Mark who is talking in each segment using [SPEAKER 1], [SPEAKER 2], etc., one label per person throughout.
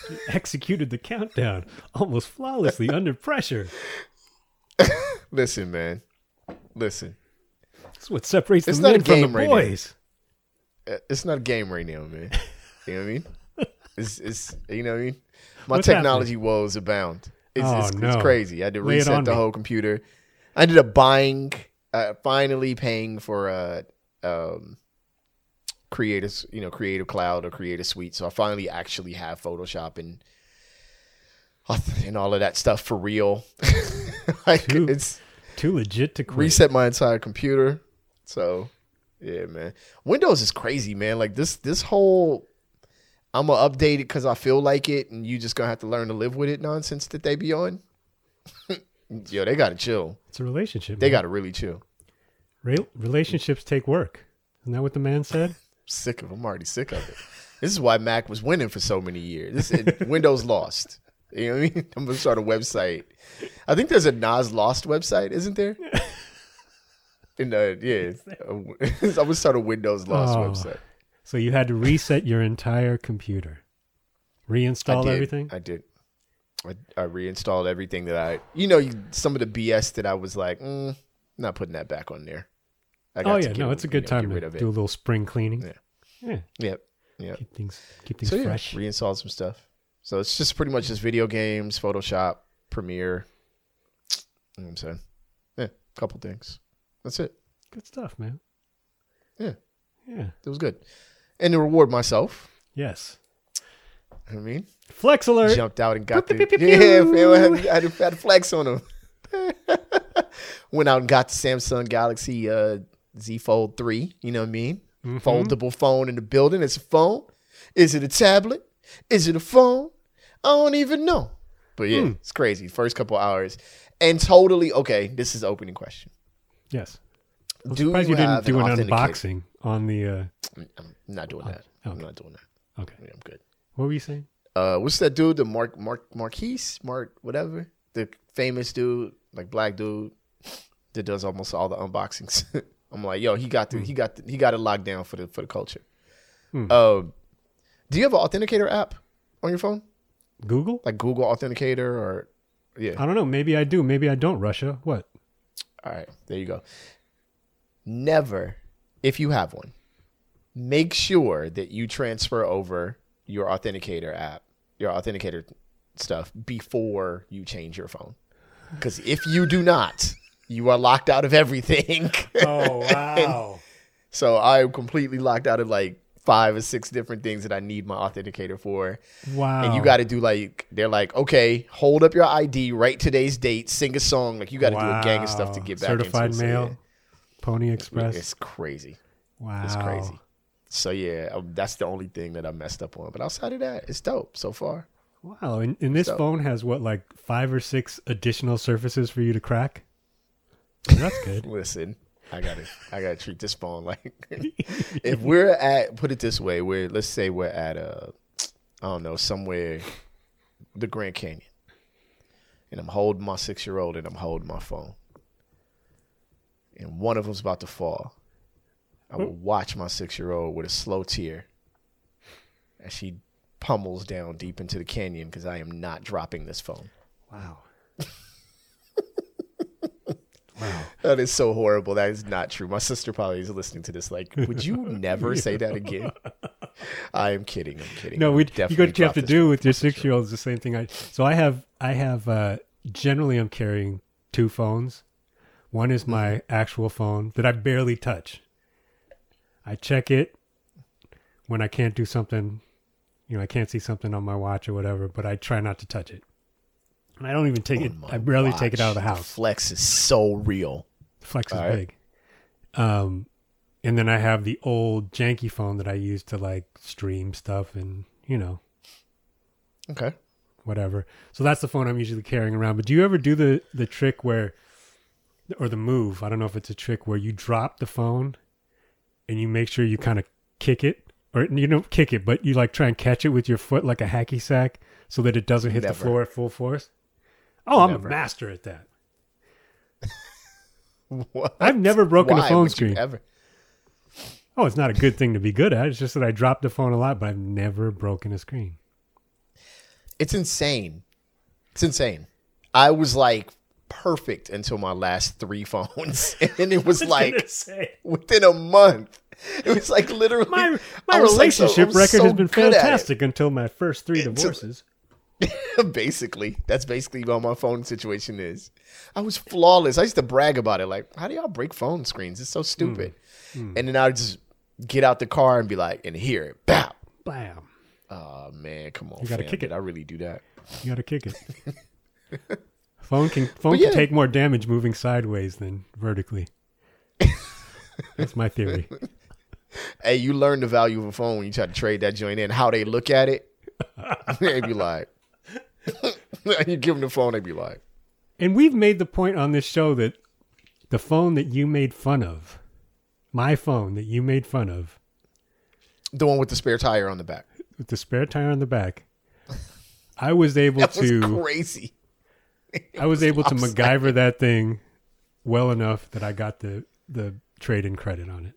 [SPEAKER 1] executed the countdown almost flawlessly under pressure.
[SPEAKER 2] Listen, man. Listen.
[SPEAKER 1] That's what separates
[SPEAKER 2] It's
[SPEAKER 1] the
[SPEAKER 2] not
[SPEAKER 1] men
[SPEAKER 2] a
[SPEAKER 1] from the
[SPEAKER 2] game right now.
[SPEAKER 1] boys.
[SPEAKER 2] Uh, It's not a game right now, man. You know what I mean? It's it's you know what I mean? My
[SPEAKER 1] What's
[SPEAKER 2] technology woes abound. It's,
[SPEAKER 1] Oh,
[SPEAKER 2] it's,
[SPEAKER 1] no.
[SPEAKER 2] it's crazy. I had to
[SPEAKER 1] Lay
[SPEAKER 2] reset the
[SPEAKER 1] me.
[SPEAKER 2] whole computer. I ended up buying, uh, finally paying for uh, um, creative, you know, Creative Cloud or Creative Suite. So I finally actually have Photoshop and and all of that stuff for real. like
[SPEAKER 1] Too
[SPEAKER 2] it's
[SPEAKER 1] Too legit to quit.
[SPEAKER 2] reset my entire computer. So yeah, man. Windows is crazy, man. Like this this whole I'm gonna update it because I feel like it, and you just gonna have to learn to live with it nonsense that they be on. Yo, they gotta chill.
[SPEAKER 1] It's a relationship.
[SPEAKER 2] They
[SPEAKER 1] man.
[SPEAKER 2] gotta really chill.
[SPEAKER 1] Re- relationships take work. Isn't that what the man said?
[SPEAKER 2] Sick of. I'm already sick of it. This is why Mac was winning for so many years. This it, Windows lost. You know what I mean? I'm gonna start a website. I think there's a Nas Lost website, isn't there? In the yeah, I'm gonna start a Windows Lost
[SPEAKER 1] Oh.
[SPEAKER 2] website.
[SPEAKER 1] So you had to reset your entire computer, reinstall
[SPEAKER 2] I did.
[SPEAKER 1] everything.
[SPEAKER 2] I did. I, I reinstalled everything that I, you know, you, some of the BS that I was like, mm, not putting that back on there.
[SPEAKER 1] Oh yeah, no, it's a good time to do a little spring cleaning.
[SPEAKER 2] Yeah.
[SPEAKER 1] Yeah,
[SPEAKER 2] Yep. Yep.
[SPEAKER 1] keep things keep things
[SPEAKER 2] So yeah,
[SPEAKER 1] fresh.
[SPEAKER 2] reinstalled some stuff. So it's just pretty much just video games, Photoshop, Premiere. You know what I'm saying? Yeah, a couple things. That's it.
[SPEAKER 1] Good stuff, man.
[SPEAKER 2] Yeah.
[SPEAKER 1] Yeah.
[SPEAKER 2] It was good. And to reward myself,
[SPEAKER 1] Yes.
[SPEAKER 2] I mean,
[SPEAKER 1] Flex alert.
[SPEAKER 2] jumped out and got the yeah, I had, I had, to- had to flex on him. Went out and got the Samsung Galaxy uh, Z Fold three. You know what I mean?
[SPEAKER 1] Mhm.
[SPEAKER 2] Foldable phone in the building. It's a phone. Is it a tablet? Is it a phone? I don't even know. But yeah,
[SPEAKER 1] Hmm.
[SPEAKER 2] it's crazy. First couple hours, and totally okay. This is opening question.
[SPEAKER 1] Yes. I'm
[SPEAKER 2] Do
[SPEAKER 1] surprised
[SPEAKER 2] you,
[SPEAKER 1] you, didn't do an
[SPEAKER 2] authenticator?
[SPEAKER 1] unboxing on the. uh
[SPEAKER 2] I'm, I'm not doing that.
[SPEAKER 1] okay.
[SPEAKER 2] I'm not doing that.
[SPEAKER 1] Okay.
[SPEAKER 2] Yeah, I'm good.
[SPEAKER 1] What were you saying?
[SPEAKER 2] uh what's that dude the mark mark marquise mark whatever the famous dude like black dude that does almost all the unboxings i'm like yo he got the he got the, he got it locked down for the for the culture
[SPEAKER 1] Hmm.
[SPEAKER 2] um do you have an authenticator app on your phone
[SPEAKER 1] Google?
[SPEAKER 2] like google authenticator or yeah
[SPEAKER 1] I don't know. Maybe I do. Maybe I don't. Russia. What?
[SPEAKER 2] all right there you go never if you have one make sure that you transfer over your authenticator app your authenticator stuff before you change your phone because if you do not you are locked out of everything
[SPEAKER 1] Oh wow!
[SPEAKER 2] so i'm completely locked out of like five or six different things that i need my authenticator for
[SPEAKER 1] wow!
[SPEAKER 2] and you got to do like they're like okay hold up your id write today's date sing a song like you got to do a gang of stuff to get back
[SPEAKER 1] certified
[SPEAKER 2] into it. So,
[SPEAKER 1] mail,
[SPEAKER 2] yeah.
[SPEAKER 1] Pony Express.
[SPEAKER 2] It's crazy.
[SPEAKER 1] wow,
[SPEAKER 2] It's crazy. So yeah, um, that's the only thing that I messed up on. But outside of that, it's dope so far.
[SPEAKER 1] Wow! And, and this
[SPEAKER 2] So-
[SPEAKER 1] phone has what, like five or six additional surfaces for you to crack. That's good.
[SPEAKER 2] Listen, I gotta, I gotta treat this phone like. if we're at, put it this way, we're let's say we're at uh, I don't know, somewhere, the Grand Canyon, and I'm holding my six year old and I'm holding my phone, and one of them's about to fall. I will watch my six year old with a slow tear as she pummels down deep into the canyon because I am not dropping this phone.
[SPEAKER 1] wow. wow.
[SPEAKER 2] That is so horrible. That is not true. My sister probably is listening to this. Like, would you never say that again? I am kidding. I'm kidding.
[SPEAKER 1] No, we
[SPEAKER 2] would
[SPEAKER 1] you
[SPEAKER 2] definitely
[SPEAKER 1] what you have to do with your six year old is the same thing. I so I have I have uh, generally I'm carrying two phones. One is my actual phone that I barely touch. I check it when I can't do something, you know, I can't see something on my watch or whatever, but I try not to touch it. And I don't even take it.
[SPEAKER 2] On my
[SPEAKER 1] I barely take it out of the house.
[SPEAKER 2] flex is so real.
[SPEAKER 1] Flex is
[SPEAKER 2] All right.
[SPEAKER 1] big. Um, and then I have the old janky phone that I use to like stream stuff and you know
[SPEAKER 2] Okay.
[SPEAKER 1] whatever. So that's the phone I'm usually carrying around. But do you ever do the the trick where, or the move? I don't know if it's a trick where you drop the phone, and you make sure you kind of kick it, or you don't kick it, but you like try and catch it with your foot like a hacky sack, so that it doesn't hit the floor at full force. Oh, I'm
[SPEAKER 2] Never.
[SPEAKER 1] a master at that.
[SPEAKER 2] What?
[SPEAKER 1] I've never broken
[SPEAKER 2] Why
[SPEAKER 1] a phone screen.
[SPEAKER 2] Ever?
[SPEAKER 1] Oh, it's not a good thing to be good at. It's just that I dropped the phone a lot, but I've never broken a screen.
[SPEAKER 2] It's insane. It's insane. I was like perfect until my last three phones, and it was like within a month. It was like literally
[SPEAKER 1] my my relationship like so, record so has been fantastic until my first three divorces.
[SPEAKER 2] basically, that's basically what my phone situation is. I was flawless. I used to brag about it, like, how do y'all break phone screens? It's so stupid. Mm. Mm. And then I would just get out the car and be like, and hear it, bam,
[SPEAKER 1] bam.
[SPEAKER 2] Oh man, come on! You gotta fam. kick it. I really do that.
[SPEAKER 1] You gotta kick it. phone can phone yeah. can take more damage moving sideways than vertically. That's my theory.
[SPEAKER 2] Hey, you learn the value of a phone when you try to trade that joint in. How they look at it, they be like, you give them the phone, they be like.
[SPEAKER 1] And we've made the point on this show that the phone that you made fun of, my phone that you made fun of,
[SPEAKER 2] the one with the spare tire on the back,
[SPEAKER 1] with the spare tire on the back, I was able
[SPEAKER 2] that
[SPEAKER 1] was
[SPEAKER 2] to crazy.
[SPEAKER 1] I was, was able to MacGyver that thing well enough that I got the the trade in credit on it.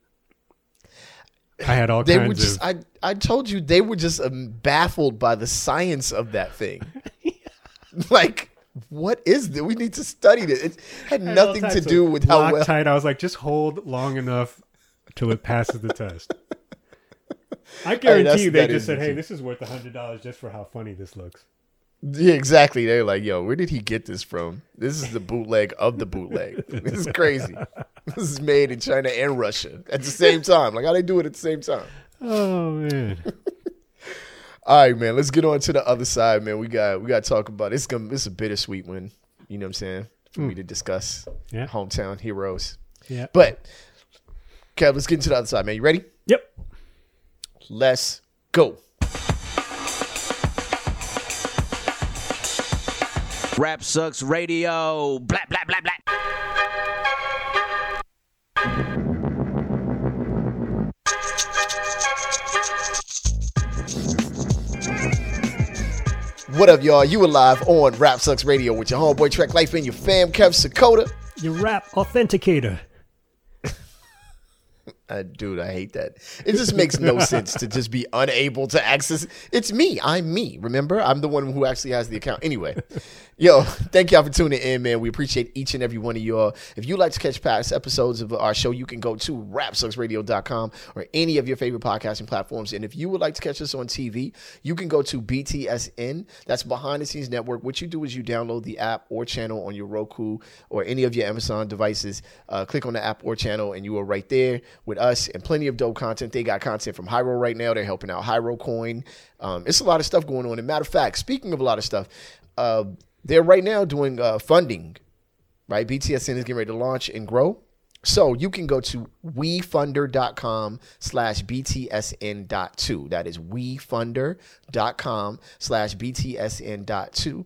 [SPEAKER 1] I had all
[SPEAKER 2] they
[SPEAKER 1] kinds
[SPEAKER 2] were just,
[SPEAKER 1] of.
[SPEAKER 2] I I told you they were just um, baffled by the science of that thing. like, what is this? We need to study this. It had nothing to do with how well.
[SPEAKER 1] Tight. I was like, just hold long enough till it passes the test. I guarantee hey, you, they just said, "Hey, this is worth a hundred dollars just for how funny this looks."
[SPEAKER 2] Yeah, exactly. They're like, "Yo, where did he get this from? This is the bootleg of the bootleg. this is crazy. this is made in China and Russia at the same time. Like, how they do it at the same time?"
[SPEAKER 1] Oh man.
[SPEAKER 2] All right, man. Let's get on to the other side, man. We got we got to talk about it. it's gonna it's a bittersweet one. You know what I'm saying? For mm. me to discuss
[SPEAKER 1] yeah.
[SPEAKER 2] hometown heroes.
[SPEAKER 1] Yeah.
[SPEAKER 2] But Kev, let's get into the other side, man. You ready?
[SPEAKER 1] Yep.
[SPEAKER 2] Let's go.
[SPEAKER 3] Rap Sucks Radio. Blah, blah, blah, blah.
[SPEAKER 2] What up, y'all? You alive on Rap Sucks Radio with your homeboy Trek Life and your fam, Kev Sakota.
[SPEAKER 1] Your rap authenticator.
[SPEAKER 2] Uh, dude, I hate that. It just makes no sense to just be unable to access. It's me. I'm me. Remember, I'm the one who actually has the account. Anyway, yo, thank y'all for tuning in, man. We appreciate each and every one of y'all. If you'd like to catch past episodes of our show, you can go to rapsucksradio.com or any of your favorite podcasting platforms. And if you would like to catch us on TV, you can go to BTSN. That's Behind the Scenes Network. What you do is you download the app or channel on your Roku or any of your Amazon devices. Uh, click on the app or channel, and you are right there with us and plenty of dope content. They got content from Hiero right now. They're helping out Hiero Coin. Um, it's a lot of stuff going on. And matter of fact, speaking of a lot of stuff, uh, they're right now doing uh, funding. Right, BTSN is getting ready to launch and grow. So you can go to wefunder.com slash btsn.2. That is wefunder.com slash btsn.2.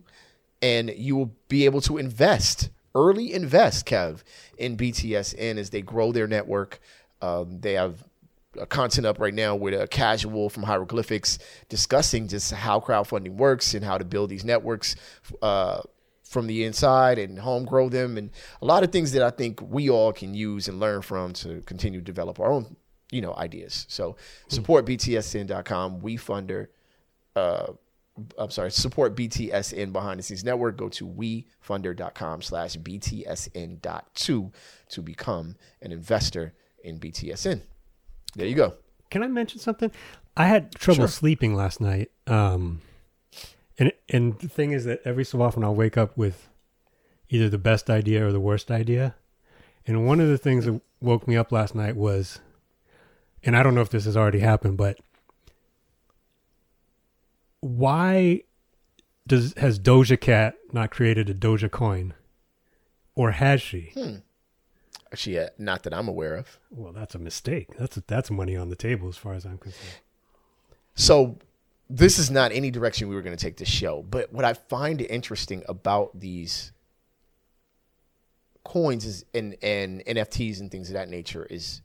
[SPEAKER 2] And you will be able to invest, early invest, Kev, in BTSN as they grow their network. Um, they have content up right now with a casual from hieroglyphics discussing just how crowdfunding works and how to build these networks uh, from the inside and home grow them and a lot of things that I think we all can use and learn from to continue to develop our own you know ideas. So support btsn.com, we funder uh, I'm sorry, support BTSN behind the scenes network. Go to wefunder.com slash BTSN.2 to become an investor in BTSN. There you go.
[SPEAKER 1] Can I mention something? I had trouble sure. sleeping last night. Um, and and the thing is that every so often I'll wake up with either the best idea or the worst idea. And one of the things that woke me up last night was, and I don't know if this has already happened, but why does has Doja Cat not created a Doja coin, or has she?
[SPEAKER 2] Hmm. She uh, not that I'm aware of.
[SPEAKER 1] Well, that's a mistake. That's that's money on the table as far as I'm concerned.
[SPEAKER 2] So this is not any direction we were going to take the show, but what I find interesting about these coins is and and NFTs and things of that nature is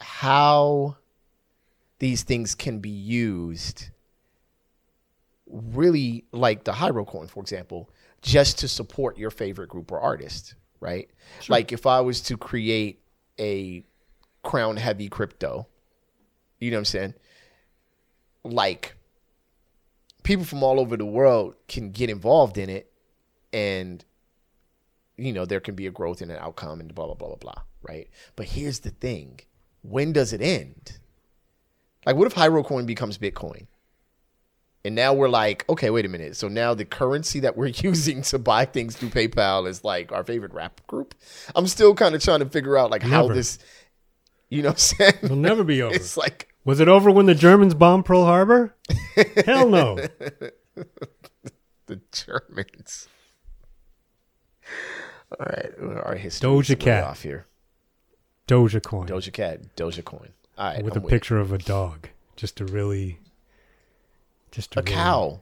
[SPEAKER 2] how these things can be used really like the Hiero coin, for example, just to support your favorite group or artist right? Sure. Like if I was to create a crown heavy crypto, you know what I'm saying? Like people from all over the world can get involved in it and you know there can be a growth in an outcome and blah blah blah blah blah right but here's the thing when does it end like what if hyrule coin becomes bitcoin and now we're like okay wait a minute so now the currency that we're using to buy things through paypal is like our favorite rap group i'm still kind of trying to figure out like how this you know what i'm
[SPEAKER 1] It'll never be over.
[SPEAKER 2] it's like
[SPEAKER 1] Was it over when the Germans bombed Pearl Harbor? Hell no.
[SPEAKER 2] the Germans. All right, our history
[SPEAKER 1] Doja Cat.
[SPEAKER 2] off here.
[SPEAKER 1] Doja coin
[SPEAKER 2] Doja Cat, Doja Coin. All right,
[SPEAKER 1] with
[SPEAKER 2] I'm
[SPEAKER 1] a
[SPEAKER 2] with it.
[SPEAKER 1] picture of a dog, just to really, just to
[SPEAKER 2] a cow.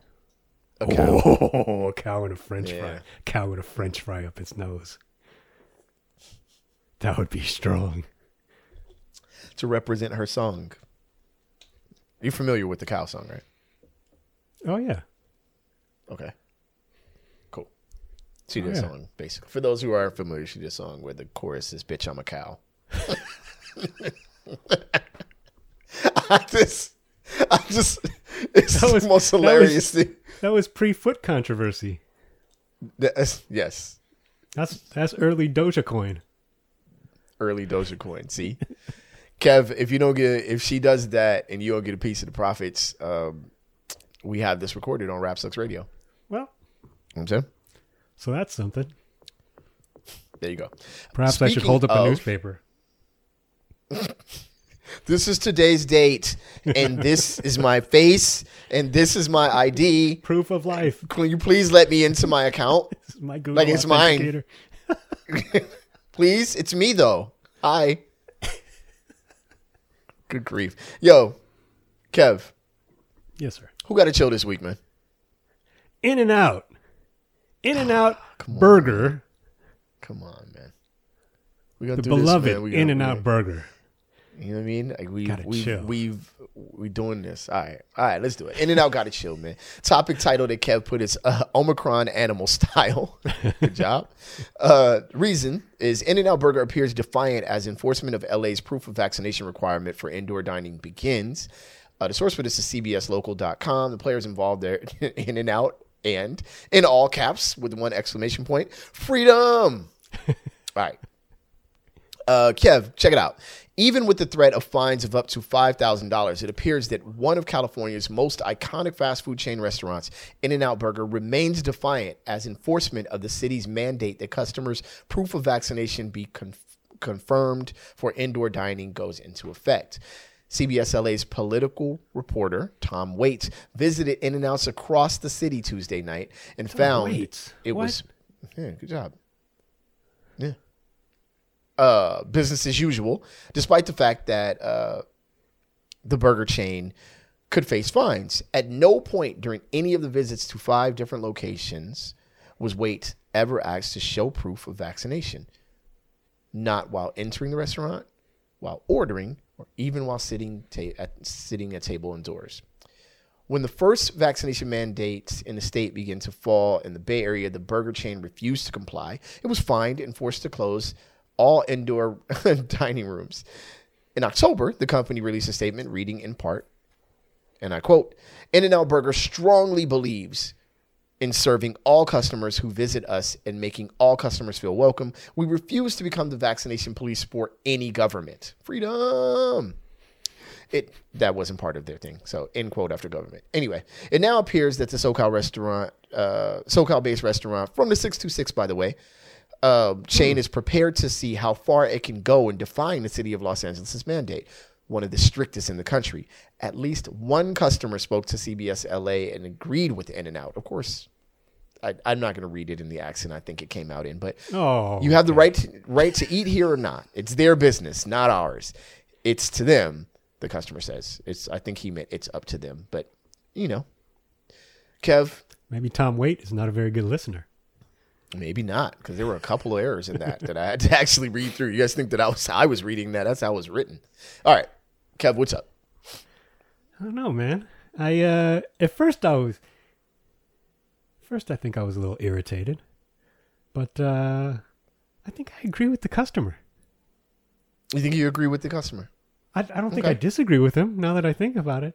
[SPEAKER 2] A cow.
[SPEAKER 1] Oh, a cow and a French
[SPEAKER 2] Yeah.
[SPEAKER 1] fry. Cow with a French fry up its nose. That would be strong.
[SPEAKER 2] to represent her song. You're familiar with the cow song, right?
[SPEAKER 1] Oh yeah.
[SPEAKER 2] Okay. Cool. She
[SPEAKER 1] Oh,
[SPEAKER 2] did a oh,
[SPEAKER 1] yeah.
[SPEAKER 2] song, basically. For those who are familiar, she did a song where the chorus is "Bitch, I'm a cow." I just, I just, it's
[SPEAKER 1] That was-
[SPEAKER 2] the most
[SPEAKER 1] that was-
[SPEAKER 2] hilarious thing.
[SPEAKER 1] That was pre-foot controversy.
[SPEAKER 2] That's- yes,
[SPEAKER 1] That's that's early Doja coin.
[SPEAKER 2] early Doja Coin. See, Kev, if you don't get, if she does that and you don't get a piece of the profits, um, we have this recorded on Rap Sucks Radio. You know
[SPEAKER 1] Well,
[SPEAKER 2] I'm saying,
[SPEAKER 1] so that's something.
[SPEAKER 2] there you go.
[SPEAKER 1] Perhaps I should hold up
[SPEAKER 2] of-
[SPEAKER 1] a newspaper.
[SPEAKER 2] This is today's date, and this is my face, and this is my ID.
[SPEAKER 1] Proof of life.
[SPEAKER 2] Can you please let me into my account?
[SPEAKER 1] This is my Google
[SPEAKER 2] Like it's mine. Please, it's me though. Hi. Good grief, yo, Kev,
[SPEAKER 1] Yes, sir.
[SPEAKER 2] who got to chill this week, man?
[SPEAKER 1] In and out. In and out burger.
[SPEAKER 2] Come on, man. We gonna
[SPEAKER 1] The
[SPEAKER 2] do
[SPEAKER 1] beloved
[SPEAKER 2] this, man. We gonna-
[SPEAKER 1] In and Out burger.
[SPEAKER 2] You know what I mean? Like we
[SPEAKER 1] Gotta chill.
[SPEAKER 2] we've we doing this. All right, all right. Let's do it. In and out, gotta chill, man. Topic title that Kev put is uh, Omicron animal style. Good job. Uh, reason is In and Out Burger appears defiant as enforcement of LA's proof of vaccination requirement for indoor dining begins. Uh, the source for this is CBSLocal.com. The players involved there, In and Out, and in all caps with one exclamation point, freedom. All right. Uh, Kev, check it out. Even with the threat of fines of up to $5,000, it appears that one of California's most iconic fast food chain restaurants, In N Out Burger, remains defiant as enforcement of the city's mandate that customers' proof of vaccination be con- confirmed for indoor dining goes into effect. CBS LA's political reporter, Tom Waits, visited In N Outs across the city Tuesday night and found
[SPEAKER 1] Waits?
[SPEAKER 2] it
[SPEAKER 1] What?
[SPEAKER 2] was. Yeah, good job. Yeah uh, business as usual, despite the fact that uh, the burger chain could face fines. At no point during any of the visits to five different locations was Wait ever asked to show proof of vaccination. Not while entering the restaurant, while ordering, or even while sitting ta- at sitting at table indoors. When the first vaccination mandates in the state began to fall in the Bay Area, the burger chain refused to comply. It was fined and forced to close all indoor dining rooms. In October, the company released a statement reading in part, and I quote In N Out Burger strongly believes in serving all customers who visit us and making all customers feel welcome. We refuse to become the vaccination police for any government. Freedom it that wasn't part of their thing. So end quote after government. Anyway, it now appears that the SoCal restaurant, uh, SoCal based restaurant from the six two six, by the way, uh, chain is prepared to see how far it can go in defying the city of Los Angeles' mandate, one of the strictest in the country. At least one customer spoke to CBS LA and agreed with In and Out. Of course, I, I'm not going to read it in the accent I think it came out in, but
[SPEAKER 1] Oh,
[SPEAKER 2] you have the right to, right to eat here or not. It's their business, not ours. It's to them. The customer says. It's. I think he meant it's up to them. But you know, Kev,
[SPEAKER 1] maybe Tom Wait is not a very good listener.
[SPEAKER 2] Maybe not because there were a couple of errors in that that I had to actually read through. You guys think that I was I was reading that? That's how it was written. All right, Kev, what's up?
[SPEAKER 1] I don't know, man. I uh at first I was first I think I was a little irritated. But uh I think I agree with the customer.
[SPEAKER 2] You think you agree with the customer?
[SPEAKER 1] I, I don't think
[SPEAKER 2] Okay.
[SPEAKER 1] I disagree with him now that I think about it.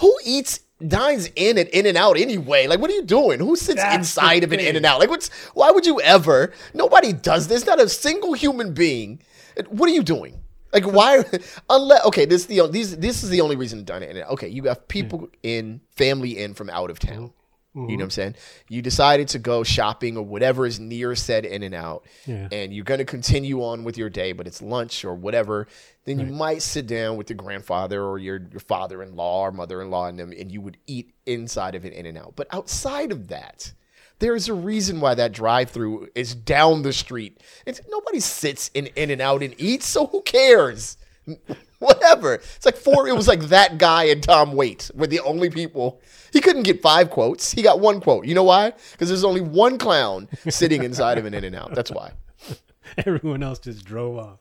[SPEAKER 2] Who eats dines in and in and out anyway? Like, what are you doing? Who sits
[SPEAKER 1] That's
[SPEAKER 2] inside of an in and out? Like, what's why would you ever? Nobody does this. Not a single human being. What are you doing? Like, why? Unless okay, this is the these this is the only reason to dine in and out. Okay, you have people in, family in from out of town. Mm-hmm. You know what I'm saying? You decided to go shopping or whatever is near said in and out,
[SPEAKER 1] Yeah.
[SPEAKER 2] and you're going to continue on with your day, but it's lunch or whatever. Then you might sit down with your grandfather or your, your father-in-law or mother-in-law and them, and you would eat inside of an in and out. But outside of that, there is a reason why that drive-through is down the street. It's, nobody sits in in and out and eats, so who cares? Whatever. It's like four. It was like that guy and Tom Wait were the only people. He couldn't get five quotes. He got one quote. You know why? Because there's only one clown sitting inside of an In and Out. That's why.
[SPEAKER 1] Everyone else just drove off.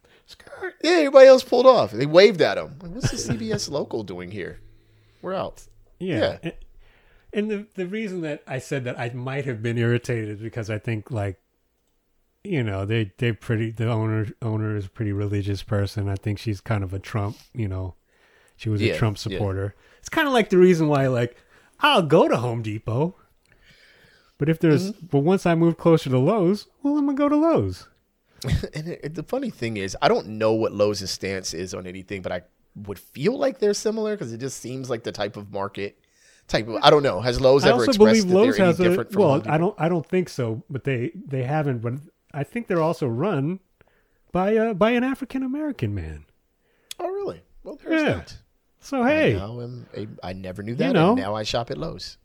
[SPEAKER 2] Yeah, everybody else pulled off. They waved at him. Like, What's the CBS local doing here? We're out.
[SPEAKER 1] Yeah.
[SPEAKER 2] Yeah.
[SPEAKER 1] And- the the reason that I said that I might have been irritated is because I think like you know, they they pretty the owner owner is a pretty religious person. I think she's kind of a Trump, you know. She was
[SPEAKER 2] Yeah,
[SPEAKER 1] a Trump
[SPEAKER 2] yeah.
[SPEAKER 1] supporter. It's kind of like the reason why like I'll go to Home Depot. But if there's
[SPEAKER 2] Mm-hmm.
[SPEAKER 1] but once I move closer to Lowe's, well I'm going to go to Lowe's.
[SPEAKER 2] And it, it- the funny thing is, I don't know what Lowe's stance is on anything, but I would feel like they're similar because it just seems like the type of market. Type of I don't know. Has Lowe's
[SPEAKER 1] I
[SPEAKER 2] ever expressed
[SPEAKER 1] believe
[SPEAKER 2] that
[SPEAKER 1] Lowe's
[SPEAKER 2] they're any
[SPEAKER 1] has a
[SPEAKER 2] different from
[SPEAKER 1] well. I don't. I don't think so. But they they haven't. But I think they're also run by uh by an African American man.
[SPEAKER 2] Oh, really? Well, there's
[SPEAKER 1] Yeah.
[SPEAKER 2] that.
[SPEAKER 1] So hey,
[SPEAKER 2] I, now am a, I never knew that.
[SPEAKER 1] You know.
[SPEAKER 2] and now I shop at Lowe's.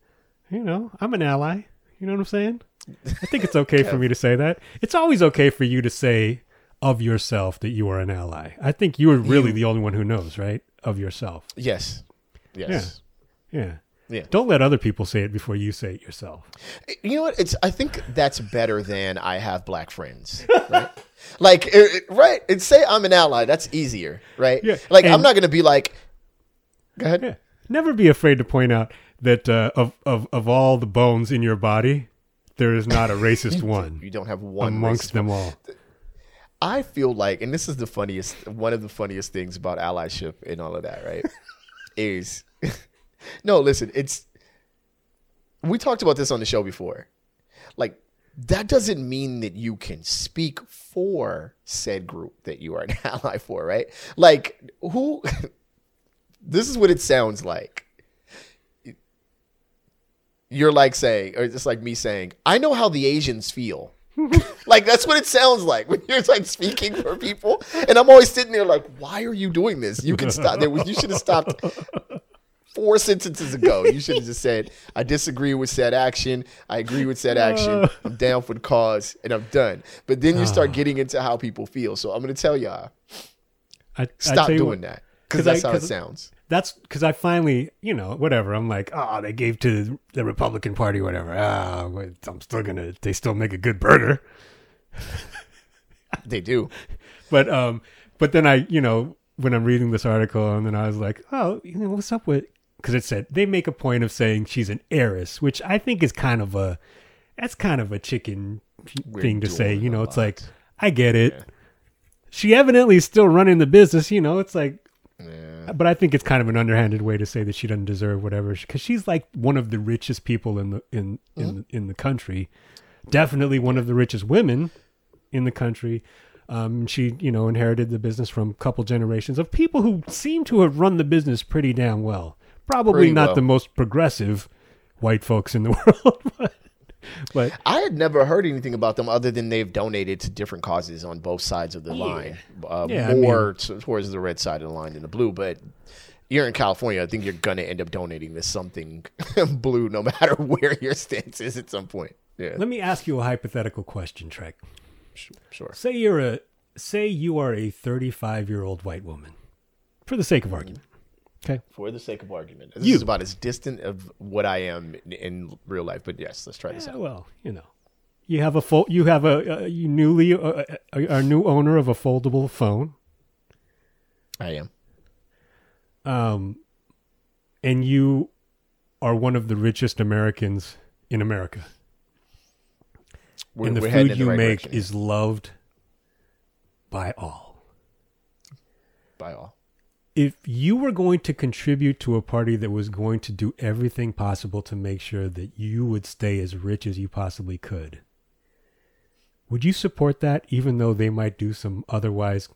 [SPEAKER 1] you know, I'm an ally. You know what I'm saying? I think it's okay for me to say that. It's always okay for you to say of yourself that you are an ally. I think you are really
[SPEAKER 2] You-
[SPEAKER 1] the only one who knows, right? Of yourself.
[SPEAKER 2] Yes. Yes.
[SPEAKER 1] Yeah.
[SPEAKER 2] Yeah.
[SPEAKER 1] Don't let other people say it before you say it yourself.
[SPEAKER 2] Eh, you know what? It's. I think that's better than I have black friends. Right? like, it- it- right? And say I'm an ally. That's easier, right?
[SPEAKER 1] Yeah,
[SPEAKER 2] Like, I'm not gonna be like. Go ahead.
[SPEAKER 1] Yeah. Never be afraid to point out that uh, of of of all the bones in your body, there is not a racist one
[SPEAKER 2] You don't have one
[SPEAKER 1] amongst them all.
[SPEAKER 2] I feel like, and this is the funniest, one of the funniest things about allyship and all of that, right? is no, listen, it's we talked about this on the show before. Like, that doesn't mean that you can speak for said group that you are an ally for, right? Like, who this is what it sounds like. You're like saying, or just like me saying, I know how the Asians feel. like that's what it sounds like when you're like speaking for people, and I'm always sitting there like, "Why are you doing this? You can stop. There was, you should have stopped four sentences ago. You should have just said, "I disagree with said action. I agree with said action. Uh. I'm down for the cause, and I'm done." But then you start ah. getting into how people feel. So I'm going to tell y'all,
[SPEAKER 1] I, I
[SPEAKER 2] stop
[SPEAKER 1] tell
[SPEAKER 2] doing
[SPEAKER 1] what,
[SPEAKER 2] that because that's
[SPEAKER 1] I-
[SPEAKER 2] how it sounds.
[SPEAKER 1] That's because I finally, you know, whatever. I'm like, oh, they gave to the Republican Party, whatever. Ah, wait, I'm still gonna. They still make a good burger.
[SPEAKER 2] They do.
[SPEAKER 1] But um, but then I, you know, when I'm reading this article, and then I was like, oh, you know, what's up with? Because it said they make a point of saying she's an heiress, which I think is kind of a, that's kind of a chicken
[SPEAKER 2] We're
[SPEAKER 1] thing to say. You know, it's
[SPEAKER 2] lot.
[SPEAKER 1] like I get it. She evidently is still running the business. You know, it's like
[SPEAKER 2] Yeah.
[SPEAKER 1] But I think it's kind of an underhanded way to say that she doesn't deserve whatever because she's like one of the richest people in the in in the, in the country, definitely one of the richest women in the country. Um, she you know inherited the business from a couple generations of people who seem to have run the business pretty damn well. Probably
[SPEAKER 2] Pretty
[SPEAKER 1] not
[SPEAKER 2] well.
[SPEAKER 1] the most progressive white folks in the world, but, but
[SPEAKER 2] I had never heard anything about them other than they've donated to different causes on both sides of the line. Uh,
[SPEAKER 1] Yeah, I
[SPEAKER 2] more t- towards the red side of the line than the blue, but you're in California. I think you're gonna end up donating to something blue, no matter where your stance is at some point. Yeah,
[SPEAKER 1] let me ask you a hypothetical question, Trek.
[SPEAKER 2] sure.
[SPEAKER 1] Say you're a say you are a 35 year old white woman, for the sake of argument. Okay.
[SPEAKER 2] For the sake of argument, this
[SPEAKER 1] You.
[SPEAKER 2] is about as distant of what I am in, in real life. But yes, let's try this
[SPEAKER 1] Yeah,
[SPEAKER 2] out.
[SPEAKER 1] well, you know, you have a full, you have a, a you newly uh, a, a new owner of a foldable phone,
[SPEAKER 2] I am.
[SPEAKER 1] um, and you are one of the richest Americans in America,
[SPEAKER 2] We're,
[SPEAKER 1] and the food
[SPEAKER 2] in the
[SPEAKER 1] you
[SPEAKER 2] right
[SPEAKER 1] make
[SPEAKER 2] direction
[SPEAKER 1] is loved by all.
[SPEAKER 2] by all.
[SPEAKER 1] If you were going to contribute to a party that was going to do everything possible to make sure that you would stay as rich as you possibly could, would you support that even though they might do some otherwise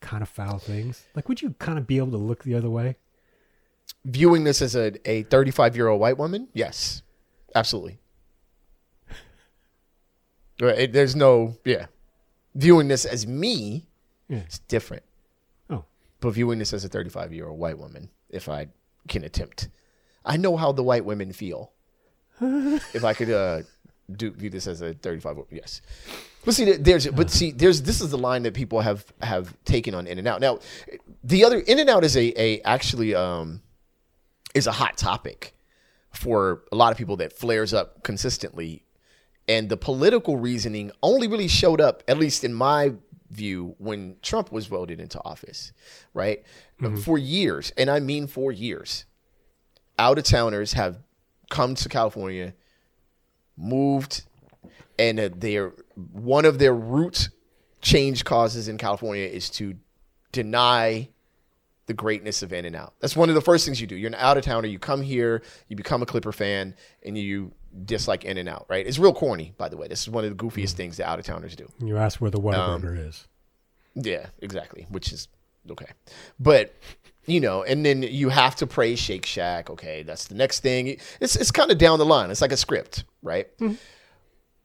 [SPEAKER 1] kind of foul things? Like, would you kind of be able to look the other way?
[SPEAKER 2] Viewing this as a a 35 year old white woman, yes, absolutely. There's no yeah. Viewing this as me,
[SPEAKER 1] Yeah.
[SPEAKER 2] it's different. But viewing this as a 35 year old white woman, if I can attempt, I know how the white women feel. if I could uh, do view this as a 35, wo- yes. But see, there's but see, there's this is the line that people have have taken on In and Out. Now, the other In and Out is a a actually um is a hot topic for a lot of people that flares up consistently and the political reasoning only really showed up, at least in my view, when Trump was voted into office, right? For years, and I mean for years, out of towners have come to California, moved, and uh, their one of their root change causes in California is to deny the greatness of In and Out. That's one of the first things you do. You're an out of towner. You come here, you become a Clipper fan, and you dislike In and Out. Right? It's real corny, by the way. This is one of the goofiest mm. things that out of towners do.
[SPEAKER 1] you ask where the Whataburger um, is.
[SPEAKER 2] Yeah, exactly. Which is okay, but you know, and then you have to praise Shake Shack. Okay, that's the next thing. It's it's kind of down the line. It's like a script, right? Mm-hmm.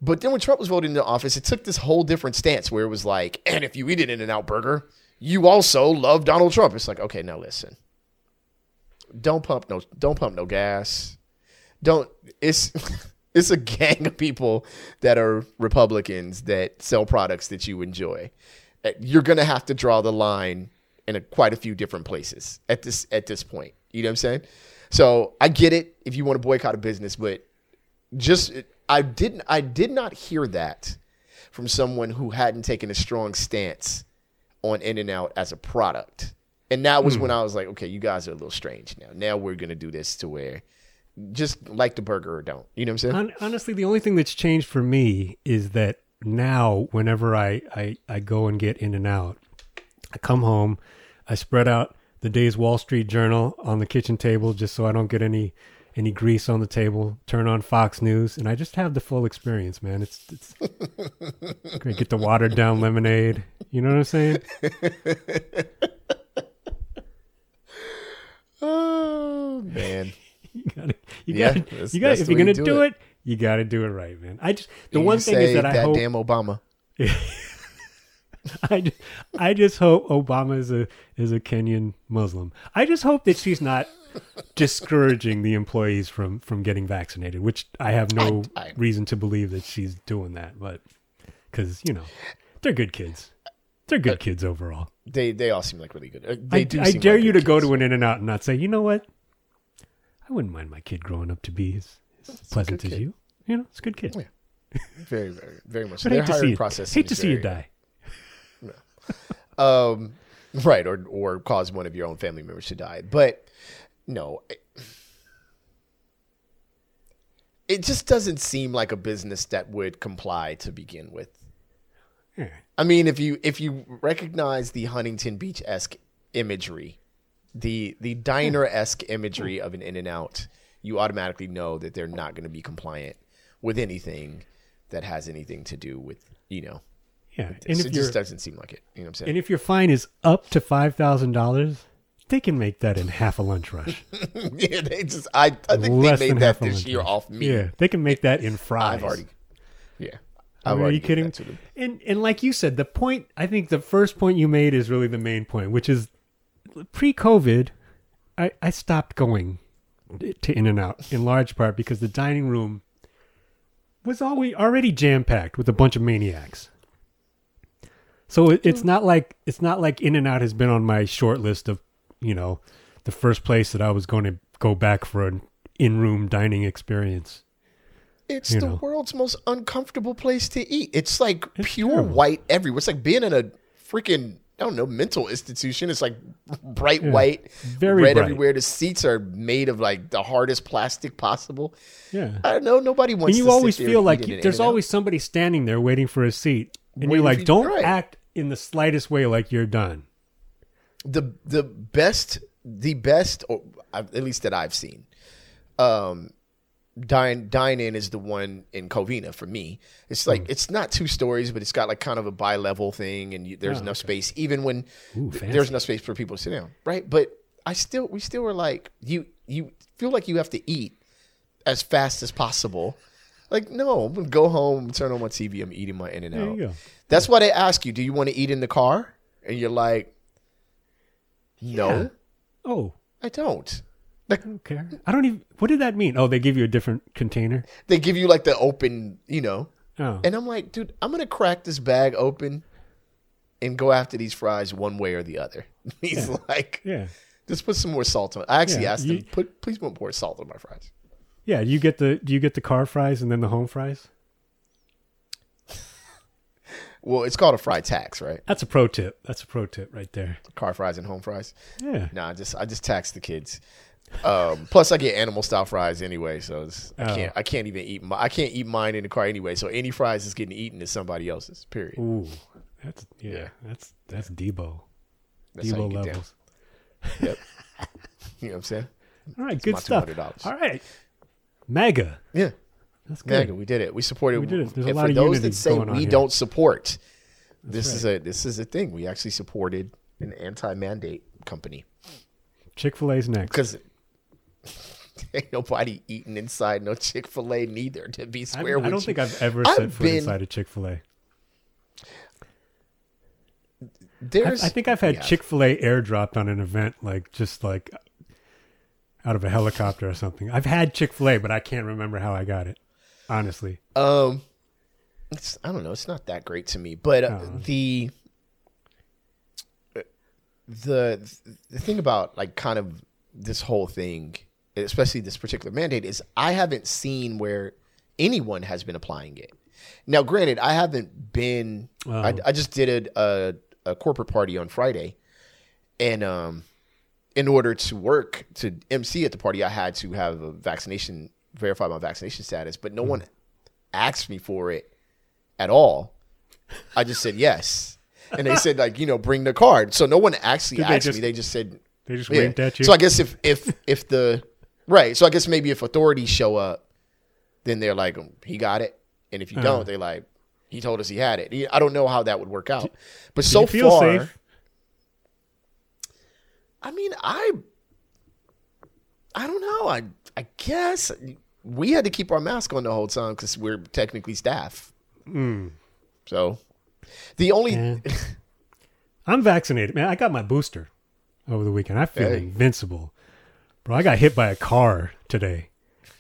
[SPEAKER 2] But then when Trump was voted into office, it took this whole different stance where it was like, and if you eat an In and Out burger, you also love Donald Trump. It's like, okay, now listen, don't pump no, don't pump no gas. Don't. It's it's a gang of people that are Republicans that sell products that you enjoy. Uh, You're gonna have to draw the line in a, quite a few different places at this at this point. You know what I'm saying? So I get it if you want to boycott a business, but just I didn't I did not hear that from someone who hadn't taken a strong stance on In and Out as a product. And that was when I was like, okay, you guys are a little strange now. Now we're gonna do this to where just like the burger or don't. You know what I'm saying?
[SPEAKER 1] Honestly, the only thing that's changed for me is that now, whenever I, I, I go and get in and out, I come home, I spread out the day's Wall Street Journal on the kitchen table just so I don't get any any grease on the table. Turn on Fox News, and I just have the full experience, man. It's it's great. Get the watered down lemonade. You know what I'm saying?
[SPEAKER 2] Oh man.
[SPEAKER 1] You gotta, you
[SPEAKER 2] Yeah,
[SPEAKER 1] gotta,
[SPEAKER 2] that's-
[SPEAKER 1] you gotta. If you're gonna
[SPEAKER 2] do
[SPEAKER 1] do
[SPEAKER 2] it.
[SPEAKER 1] it. you gotta do it right, man. I just the one thing is that I hope
[SPEAKER 2] damn Obama.
[SPEAKER 1] I just, I just hope Obama is a is a Kenyan Muslim. I just hope that she's not discouraging the employees from from getting vaccinated, which I have no
[SPEAKER 2] I- I-
[SPEAKER 1] reason to believe that she's doing that. But because you know they're good kids, they're good kids overall.
[SPEAKER 2] They they all seem like really good. Uh, They
[SPEAKER 1] I,
[SPEAKER 2] do.
[SPEAKER 1] I dare
[SPEAKER 2] like
[SPEAKER 1] you to
[SPEAKER 2] good
[SPEAKER 1] go to an In and Out and not say, you know what, I wouldn't mind my kid growing up to be as, as pleasant as
[SPEAKER 2] kid.
[SPEAKER 1] you. You know, it's a good kid.
[SPEAKER 2] Yeah. very very very much.
[SPEAKER 1] But
[SPEAKER 2] Their
[SPEAKER 1] hate to see
[SPEAKER 2] hiring
[SPEAKER 1] you,
[SPEAKER 2] process.
[SPEAKER 1] hate to see you die.
[SPEAKER 2] Um, right, or or cause one of your own family members to die. But no, it, it just doesn't seem like a business that would comply to begin with.
[SPEAKER 1] Yeah.
[SPEAKER 2] I mean, if you if you recognize the Huntington Beach esque imagery, the the diner esque imagery of an In and Out, you automatically know that they're not going to be compliant with anything that has anything to do with you know.
[SPEAKER 1] Yeah, and if
[SPEAKER 2] It just doesn't seem like it. You know what I'm saying?
[SPEAKER 1] And if your fine is up to five thousand dollars, they can make that in half a lunch rush.
[SPEAKER 2] yeah, they just I, I think
[SPEAKER 1] Less
[SPEAKER 2] they made that this year
[SPEAKER 1] rush.
[SPEAKER 2] off me.
[SPEAKER 1] Yeah, they can make that in fries.
[SPEAKER 2] I've already Yeah. I've
[SPEAKER 1] are you kidding?
[SPEAKER 2] that to them.
[SPEAKER 1] And and like you said, the point I think the first point you made is really the main point, which is pre-COVID, I I stopped going to In and Out in large part because the dining room was always already jam packed with a bunch of maniacs. So it, it's hmm. not like it's not like In and Out has been on my short list of, you know, the first place that I was going to go back for an in-room dining experience.
[SPEAKER 2] It's
[SPEAKER 1] You
[SPEAKER 2] the
[SPEAKER 1] know.
[SPEAKER 2] world's most uncomfortable place to eat. It's like
[SPEAKER 1] It's
[SPEAKER 2] pure
[SPEAKER 1] terrible.
[SPEAKER 2] white everywhere. It's like being in a freaking I don't know mental institution. It's like bright
[SPEAKER 1] Yeah.
[SPEAKER 2] white,
[SPEAKER 1] Very
[SPEAKER 2] red
[SPEAKER 1] bright.
[SPEAKER 2] everywhere. The seats are made of like the hardest plastic possible.
[SPEAKER 1] Yeah.
[SPEAKER 2] I don't know. Nobody wants.
[SPEAKER 1] and you always
[SPEAKER 2] there
[SPEAKER 1] feel like you, there's always somebody standing there waiting for a seat, and
[SPEAKER 2] Waiting
[SPEAKER 1] you're like,
[SPEAKER 2] you-
[SPEAKER 1] don't
[SPEAKER 2] right.
[SPEAKER 1] act in the slightest way like you're done.
[SPEAKER 2] the the best the best or at least that I've seen. Um Dine Dine In is the one in Covina for me. It's like it's not two stories, but it's got like kind of a bi-level thing, and you, there's
[SPEAKER 1] Oh,
[SPEAKER 2] enough
[SPEAKER 1] okay.
[SPEAKER 2] space, even when
[SPEAKER 1] Ooh,
[SPEAKER 2] th- there's enough space for people to sit down, right? But I still, we still were like, you you feel like you have to eat as fast as possible. Like, no, I'm gonna go home, turn on my TV, I'm eating my In and Out. That's why they ask you, do you want to eat in the car? And you're like, no,
[SPEAKER 1] Yeah. Oh,
[SPEAKER 2] I don't. Like
[SPEAKER 1] I don't care. I don't even. What did that mean? Oh, they give you a different container.
[SPEAKER 2] they give you like the open, you know.
[SPEAKER 1] Oh,
[SPEAKER 2] And I'm like, dude, I'm gonna crack this bag open and go after these fries one way or the other. He's like,
[SPEAKER 1] yeah,
[SPEAKER 2] just put some more salt on. I actually
[SPEAKER 1] Yeah,
[SPEAKER 2] asked
[SPEAKER 1] you-
[SPEAKER 2] him, put please put more salt on my fries.
[SPEAKER 1] yeah. You get the. Do you get the car fries and then the home fries?
[SPEAKER 2] Well, it's called a fry tax, right?
[SPEAKER 1] That's a pro tip. That's a pro tip right there.
[SPEAKER 2] Car fries and home fries.
[SPEAKER 1] Yeah.
[SPEAKER 2] Nah, I just I just tax the kids. Um, plus, I get animal style fries anyway, so it's, I
[SPEAKER 1] Oh.
[SPEAKER 2] can't I can't even eat my, I can't eat mine in the car anyway. So any fries that's getting eaten is somebody else's. Period.
[SPEAKER 1] Ooh, that's yeah.
[SPEAKER 2] Yeah.
[SPEAKER 1] That's that's Debo.
[SPEAKER 2] That's how you
[SPEAKER 1] Debo
[SPEAKER 2] get down.
[SPEAKER 1] levels.
[SPEAKER 2] Yep. you know what I'm saying?
[SPEAKER 1] All right, good
[SPEAKER 2] my
[SPEAKER 1] stuff.
[SPEAKER 2] $200.
[SPEAKER 1] All right, mega.
[SPEAKER 2] Yeah.
[SPEAKER 1] That's good.
[SPEAKER 2] Mega, we did it. We supported.
[SPEAKER 1] We did it. There's a
[SPEAKER 2] and
[SPEAKER 1] lot
[SPEAKER 2] for
[SPEAKER 1] of
[SPEAKER 2] those
[SPEAKER 1] unity
[SPEAKER 2] that say
[SPEAKER 1] going on
[SPEAKER 2] we
[SPEAKER 1] here.
[SPEAKER 2] don't support, this is a this is a thing. We actually supported an anti-mandate company
[SPEAKER 1] Chick Fil A's next.
[SPEAKER 2] because ain't nobody eating inside no Chick Fil A neither. To be square
[SPEAKER 1] I
[SPEAKER 2] with
[SPEAKER 1] don't
[SPEAKER 2] you.
[SPEAKER 1] think I've ever
[SPEAKER 2] I've
[SPEAKER 1] set foot
[SPEAKER 2] been-
[SPEAKER 1] inside a Chick Fil A.
[SPEAKER 2] There's,
[SPEAKER 1] I think I've had
[SPEAKER 2] Yeah.
[SPEAKER 1] Chick Fil A airdropped on an event, like just like out of a helicopter or something. I've had Chick Fil A, but I can't remember how I got it. Honestly,
[SPEAKER 2] Um, it's I don't know. It's not that great to me, but uh, the the the thing about like kind of this whole thing, especially this particular mandate, is I haven't seen where anyone has been applying it. Now, granted, I haven't been. I,
[SPEAKER 1] Oh.
[SPEAKER 2] I just did a, a a corporate party on Friday, and um, in order to work to MC at the party, I had to have a vaccination verify my vaccination status, but no one asked me for it at all. I just said yes. And they said like, you know, bring the card. So no one actually
[SPEAKER 1] Did they
[SPEAKER 2] asked
[SPEAKER 1] just-
[SPEAKER 2] me. They just said
[SPEAKER 1] they just
[SPEAKER 2] yeah.
[SPEAKER 1] winked at you.
[SPEAKER 2] So I guess if if if the right, so I guess maybe if authorities show up, then they're like, he got it. And if you
[SPEAKER 1] Uh.
[SPEAKER 2] don't, they're like, he told us he had it. I don't know how that would work out. But
[SPEAKER 1] Do
[SPEAKER 2] so
[SPEAKER 1] you feel
[SPEAKER 2] far,
[SPEAKER 1] safe?
[SPEAKER 2] I mean, I I don't know. I I guess we had to keep our mask on the whole time because we're technically staff. So the only
[SPEAKER 1] Yeah. I'm vaccinated, man. I got my booster over the weekend. I feel
[SPEAKER 2] Hey.
[SPEAKER 1] invincible, bro. I got hit by a car today,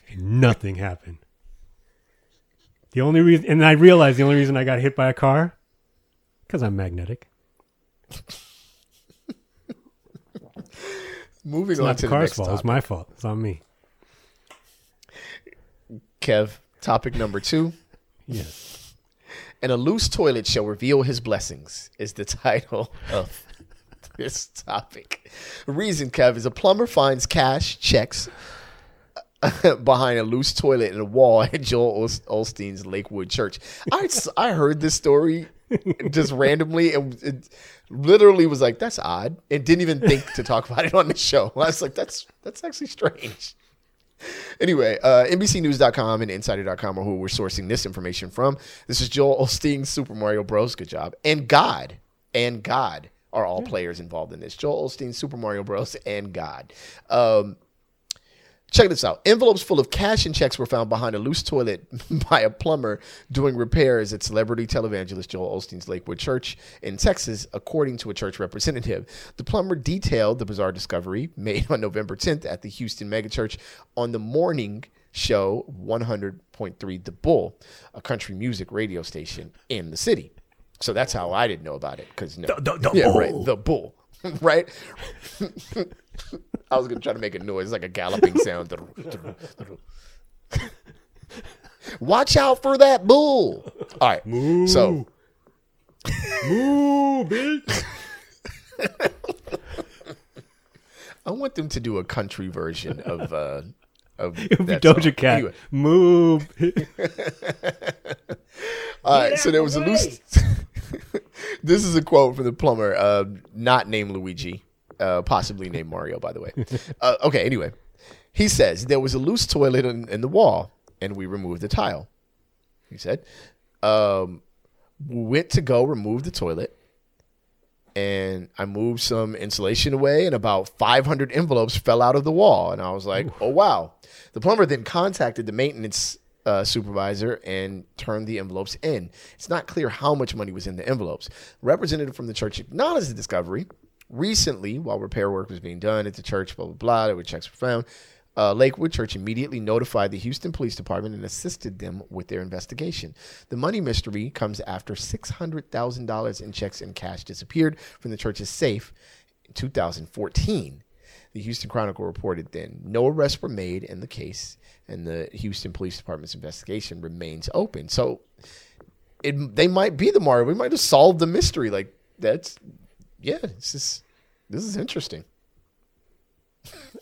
[SPEAKER 1] and nothing happened. The only reason, and I realized the only reason I got hit by a car, because I'm magnetic.
[SPEAKER 2] moving
[SPEAKER 1] It's
[SPEAKER 2] on
[SPEAKER 1] not
[SPEAKER 2] to
[SPEAKER 1] the
[SPEAKER 2] the
[SPEAKER 1] car's fault. It's my fault. It's on me.
[SPEAKER 2] Kev, topic number two.
[SPEAKER 1] Yes.
[SPEAKER 2] And a loose toilet shall reveal his blessings is the title of this topic. Reason, Kev, is a plumber finds cash checks behind a loose toilet in a wall at Joel Osteen's Lakewood Church. I, I heard this story just randomly and it literally was like, that's odd. And didn't even think to talk about it on the show. I was like, that's that's actually strange. Anyway, uh, NBCNews.com and Insider.com are who we're sourcing this information from. This is Joel Osteen's Super Mario Bros. Good job. And God. And God are all players involved in this. Joel Osteen's Super Mario Bros. and God. Um, check this out. Envelopes full of cash and checks were found behind a loose toilet by a plumber doing repairs at celebrity televangelist Joel Osteen's Lakewood Church in Texas, according to a church representative. The plumber detailed the bizarre discovery made on November 10th at the Houston megachurch on the morning show 100.3 The Bull, a country music radio station in the city. So that's how I didn't know about it because no,
[SPEAKER 1] The- the
[SPEAKER 2] yeah,
[SPEAKER 1] Bull.
[SPEAKER 2] right, the bull, right. I was gonna try to make a noise like a galloping sound. Watch out for that bull! All right, so
[SPEAKER 1] Moo, bitch.
[SPEAKER 2] I want them to do a country version of uh of
[SPEAKER 1] It would be
[SPEAKER 2] song.
[SPEAKER 1] Doja Cat.
[SPEAKER 2] Anyway,
[SPEAKER 1] Move.
[SPEAKER 2] all right, so there was a loose. this is a quote from the plumber, uh, not named Luigi. uh, possibly named Mario, by the way. Uh, okay, anyway, he says there was a loose toilet in, in the wall, and we removed the tile. He said, um, we went to go remove the toilet, and I moved some insulation away, and about 500 envelopes fell out of the wall. And I was like, oh, wow. The plumber then contacted the maintenance uh, supervisor and turned the envelopes in. It's not clear how much money was in the envelopes. representative from the church acknowledged the discovery. Recently, while repair work was being done at the church, blah, blah, blah, there were checks were found. Uh, Lakewood Church immediately notified the Houston Police Department and assisted them with their investigation. The money mystery comes after $600,000 in checks and cash disappeared from the church's safe in 2014. The Houston Chronicle reported then no arrests were made in the case, and the Houston Police Department's investigation remains open. So it, they might be the Mario. We might have solved the mystery. Like that's yeah. This is this is interesting.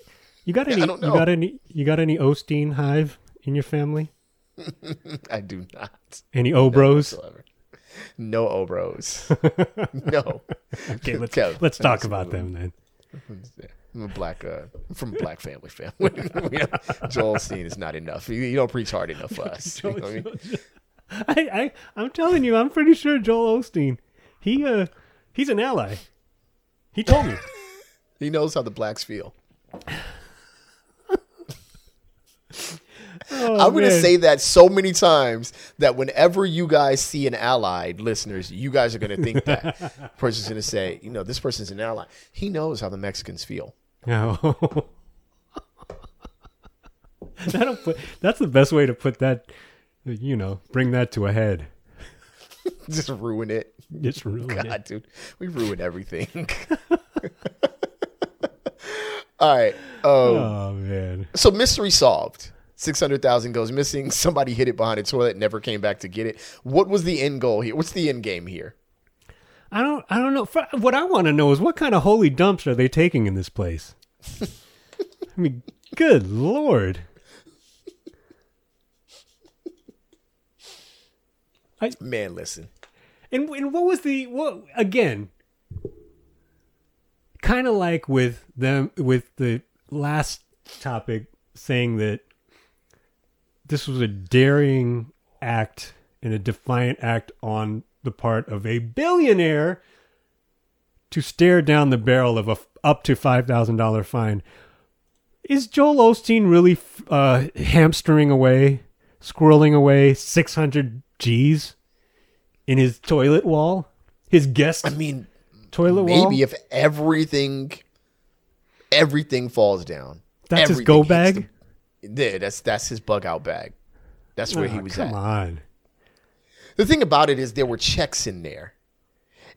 [SPEAKER 1] You got any? You got any? You got any Osteen hive in your family?
[SPEAKER 2] I do not
[SPEAKER 1] Any Obros?
[SPEAKER 2] No Obros. no.
[SPEAKER 1] Okay, let's
[SPEAKER 2] Kev,
[SPEAKER 1] let's talk about them then.
[SPEAKER 2] I'm a black, uh, from a black family. Family. Joel Osteen is not enough. You, you don't preach hard enough for us. You know I mean?
[SPEAKER 1] I, I I'm telling you, I'm pretty sure Joel Osteen. He uh he's an ally. He told me.
[SPEAKER 2] He knows how the blacks feel.
[SPEAKER 1] Oh,
[SPEAKER 2] I'm going to say that so many times that whenever you guys see an allied, listeners, you guys are going to think that person's going to say, you know, this person's an ally. He knows how the Mexicans feel.
[SPEAKER 1] No. Oh. That'll put, that's the best way to put that. You know, bring that to a head.
[SPEAKER 2] Just ruin it.
[SPEAKER 1] Just ruin it.
[SPEAKER 2] God, dude, we ruin everything. All right. Um,
[SPEAKER 1] Oh man.
[SPEAKER 2] So mystery solved. Six hundred thousand goes missing. Somebody hid it behind a toilet, never came back to get it. What was the end goal here? What's the end game here?
[SPEAKER 1] I don't. I don't know. What I want to know is what kind of holy dumps are they taking in this place? I mean, good lord.
[SPEAKER 2] I, Man, listen.
[SPEAKER 1] And, and what was the what again? Kind of like with them with the last topic saying that this was a daring act and a defiant act on the part of a billionaire to stare down the barrel of a up to five thousand dollar fine. Is Joel Osteen really uh, hamstering away, squirreling away six hundred G's in his toilet wall? His guest
[SPEAKER 2] I mean,
[SPEAKER 1] toilet wall?
[SPEAKER 2] maybe if everything, everything falls down.
[SPEAKER 1] That's his go bag?
[SPEAKER 2] the- yeah, that's that's his bug out bag. That's where he
[SPEAKER 1] Oh,
[SPEAKER 2] was
[SPEAKER 1] come
[SPEAKER 2] at.
[SPEAKER 1] on.
[SPEAKER 2] The thing about it is there were checks in there.